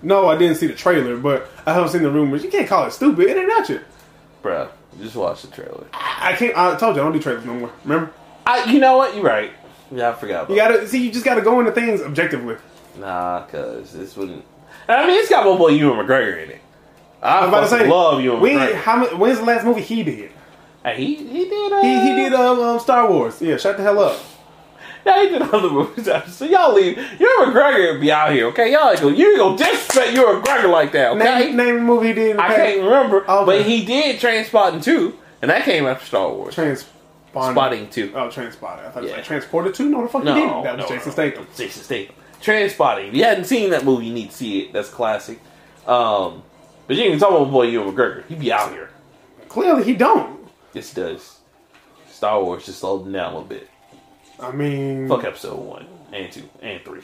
No, I didn't see the trailer, but I haven't seen the rumors. You can't call it stupid. It ain't out yet. Bruh, just watch the trailer. I can't. I told you I don't do trailers no more. Remember? I, you know what? You're right. Yeah, I forgot. About You gotta see. You just gotta go into things objectively. Nah, cause this wouldn't. I mean, it's got my boy Ewan McGregor in it. I, was about to say, love Ewan when, McGregor. how, when's the last movie he did? Hey, he he did. Uh, He he did um, um, Star Wars. Yeah, shut the hell up. Yeah, he did other movies. after. So y'all leave. Ewan McGregor be out here, okay? Y'all ain't go. You gonna disrespect Ewan McGregor like that, okay? Name, name a movie he did. I past. can't remember, but he did Trainspotting 2, and that came after Star Wars. Trainspotting. Spotting 2. Oh, Trainspotting. I thought it was like Transported two. No, the fuck No, he didn't. That was no, Jason no. Statham. Jason Statham. Trainspotting. If you hadn't seen that movie, you need to see it. That's classic. Um, but you can talk about boy Ewan McGregor. He be out here. Clearly, he don't. Yes, he does. Star Wars just slowed him down a little bit. I mean, Fuck episode one and two and three.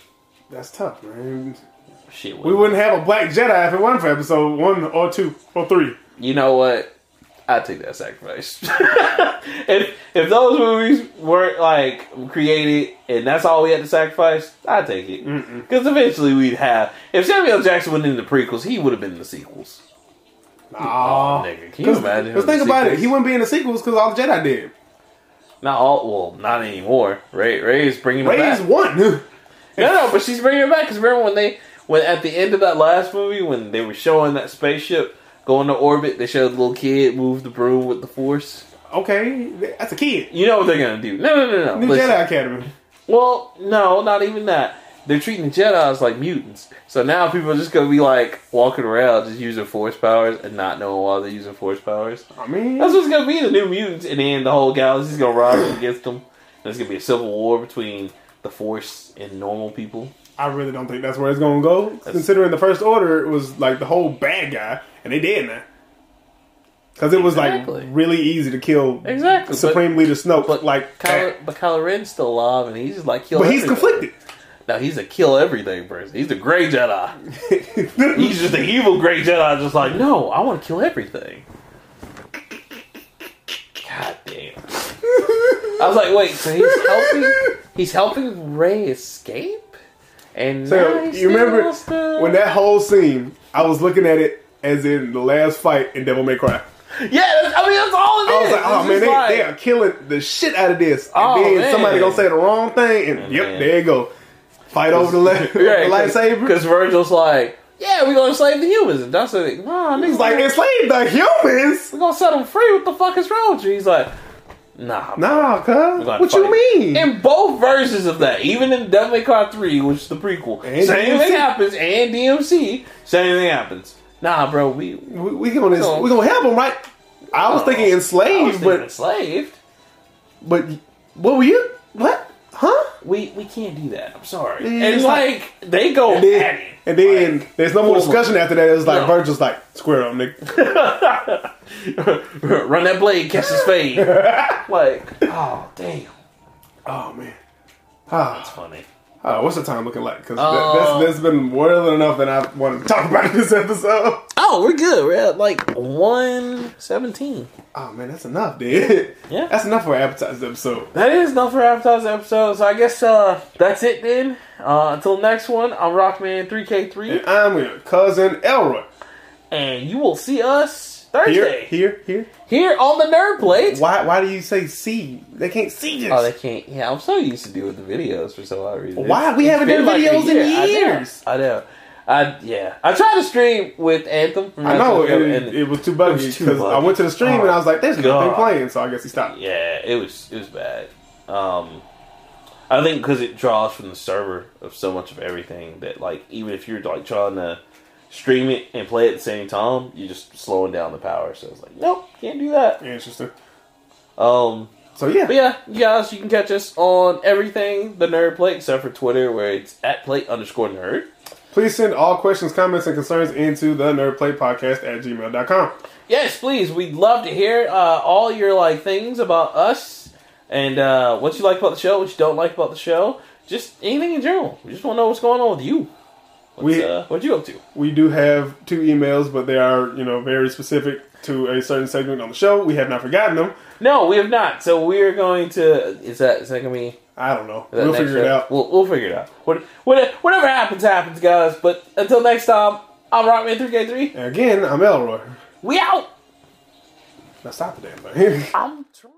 that's tough, man. Shit. We wouldn't have a black Jedi if it wasn't for episode one or two or three. You know what? I'd take that sacrifice. if if those movies weren't like created and that's all we had to sacrifice, I'd take it. Because eventually we'd have. If Samuel Jackson wasn't in the prequels, he would have been in the sequels. Nah, oh, nigga, can you imagine? Because think about it, he wouldn't be in the sequels because all the Jedi did. Not all. Well, not anymore. Rey Rey's bringing it back. Rey's one. No, no, but she's bringing it back. Because remember when they when at the end of that last movie when they were showing that spaceship going to orbit, they showed the little kid move the broom with the force. okay, that's a kid. You know what they're gonna do? No, no, no, no. New Listen. Jedi Academy. Well, no, not even that. They're treating the Jedi's like mutants. So now people are just gonna be like walking around just using force powers and not knowing why they're using force powers. I mean, That's what's gonna be the new mutants, and then the whole galaxy's gonna rise against them. There's gonna be a civil war between the Force and normal people. I really don't think that's where it's gonna go. Considering the First Order was like the whole bad guy, and they did now. Because it was Exactly. like really easy to kill Exactly, Supreme Leader Snoke. But like, Kylo, but Kylo Ren's still alive, and he's just like but he's everything. conflicted. No, he's a kill everything person. He's a gray Jedi. He's just the evil gray Jedi, just like, no, I want to kill everything. God damn. I was like, wait, so he's helping? He's helping Rey escape? And So now you remember when that whole scene? I was looking at it as in the last fight in Devil May Cry. Yeah, I mean that's all it is. I was like, oh It's man, they, like- they are killing the shit out of this. And Oh, then man. somebody gonna say the wrong thing, and, And yep, then- there you go. Fight over the, la- the lightsaber. Because Vergil's like, yeah, we're gonna slave the humans, and Dustin's like, nah, He's niggas like, enslave the humans. we're gonna set them free. What the fuck is wrong with you? He's like, nah, Nah, cuz. What you mean? In both versions of that, even in Devil May Cry 3, which is the prequel, And same DMC. thing happens, and DMC, same thing happens. Nah, bro, we, we, we gonna No. we gonna help them, right? I was Oh, thinking I was enslaved, thinking but enslaved. but what were you? What? We we can't do that. I'm sorry. Yeah, and it's like, they go And then, and then there's no more discussion after that. It was like No. Vergil's like square up, nigga. Run that blade, catch the spade. like, oh damn, Oh man. Ah, funny. Ah, what's the time looking like? Because Uh, that's, that's been more than enough that I wanted to talk about in this episode. Oh, we're good. We're at like one seventeen. Oh man, that's enough, dude. Yeah. that's enough for an appetizer episode. That is enough for appetizer episode. So I guess uh that's it then. Uh, until next one, I'm Rockman 3K3, And I'm your cousin Elroy. and you will see us Thursday here, here. here on the Nerd Plate. Why? Why do you say see? They can't see this. Oh, they can't. Yeah, I'm so used to doing the videos for some odd reason. Why? We It's haven't done like videos in year. I know. years. I know. I yeah. I tried to stream with Anthem. from I know it, and it was too buggy It was too because I went to the stream Oh, and I was like, "There's nothing playing," so I guess he stopped. yeah, it was it was bad. Um, I think because it draws from the server of so much of everything that like even if you're like trying to stream it and play at the same time, you're just slowing down the power. So it's like, nope, can't do that. Yeah, Interesting. Um, So yeah, But yeah, you guys, you can catch us on everything the Nerd Plate, except for Twitter, where it's at plate underscore nerd. please send all questions, comments, and concerns into the Nerd Plate Podcast at gmail.com. Yes, please. We'd love to hear uh, all your like things about us and uh, what you like about the show, what you don't like about the show, just anything in general. We just want to know what's going on with you. What's, We- uh, what you up to? We do have two emails, but they are you know very specific to a certain segment on the show. We have not forgotten them. No, we have not. So we're going to. Is that is that gonna be? I don't know. We'll figure it out. We'll we'll figure it out. What, what, whatever happens, happens, guys. But until next time, I'm Rockman three K three. And again, I'm Elroy. We out. Now stop the damn thing. I'm trying.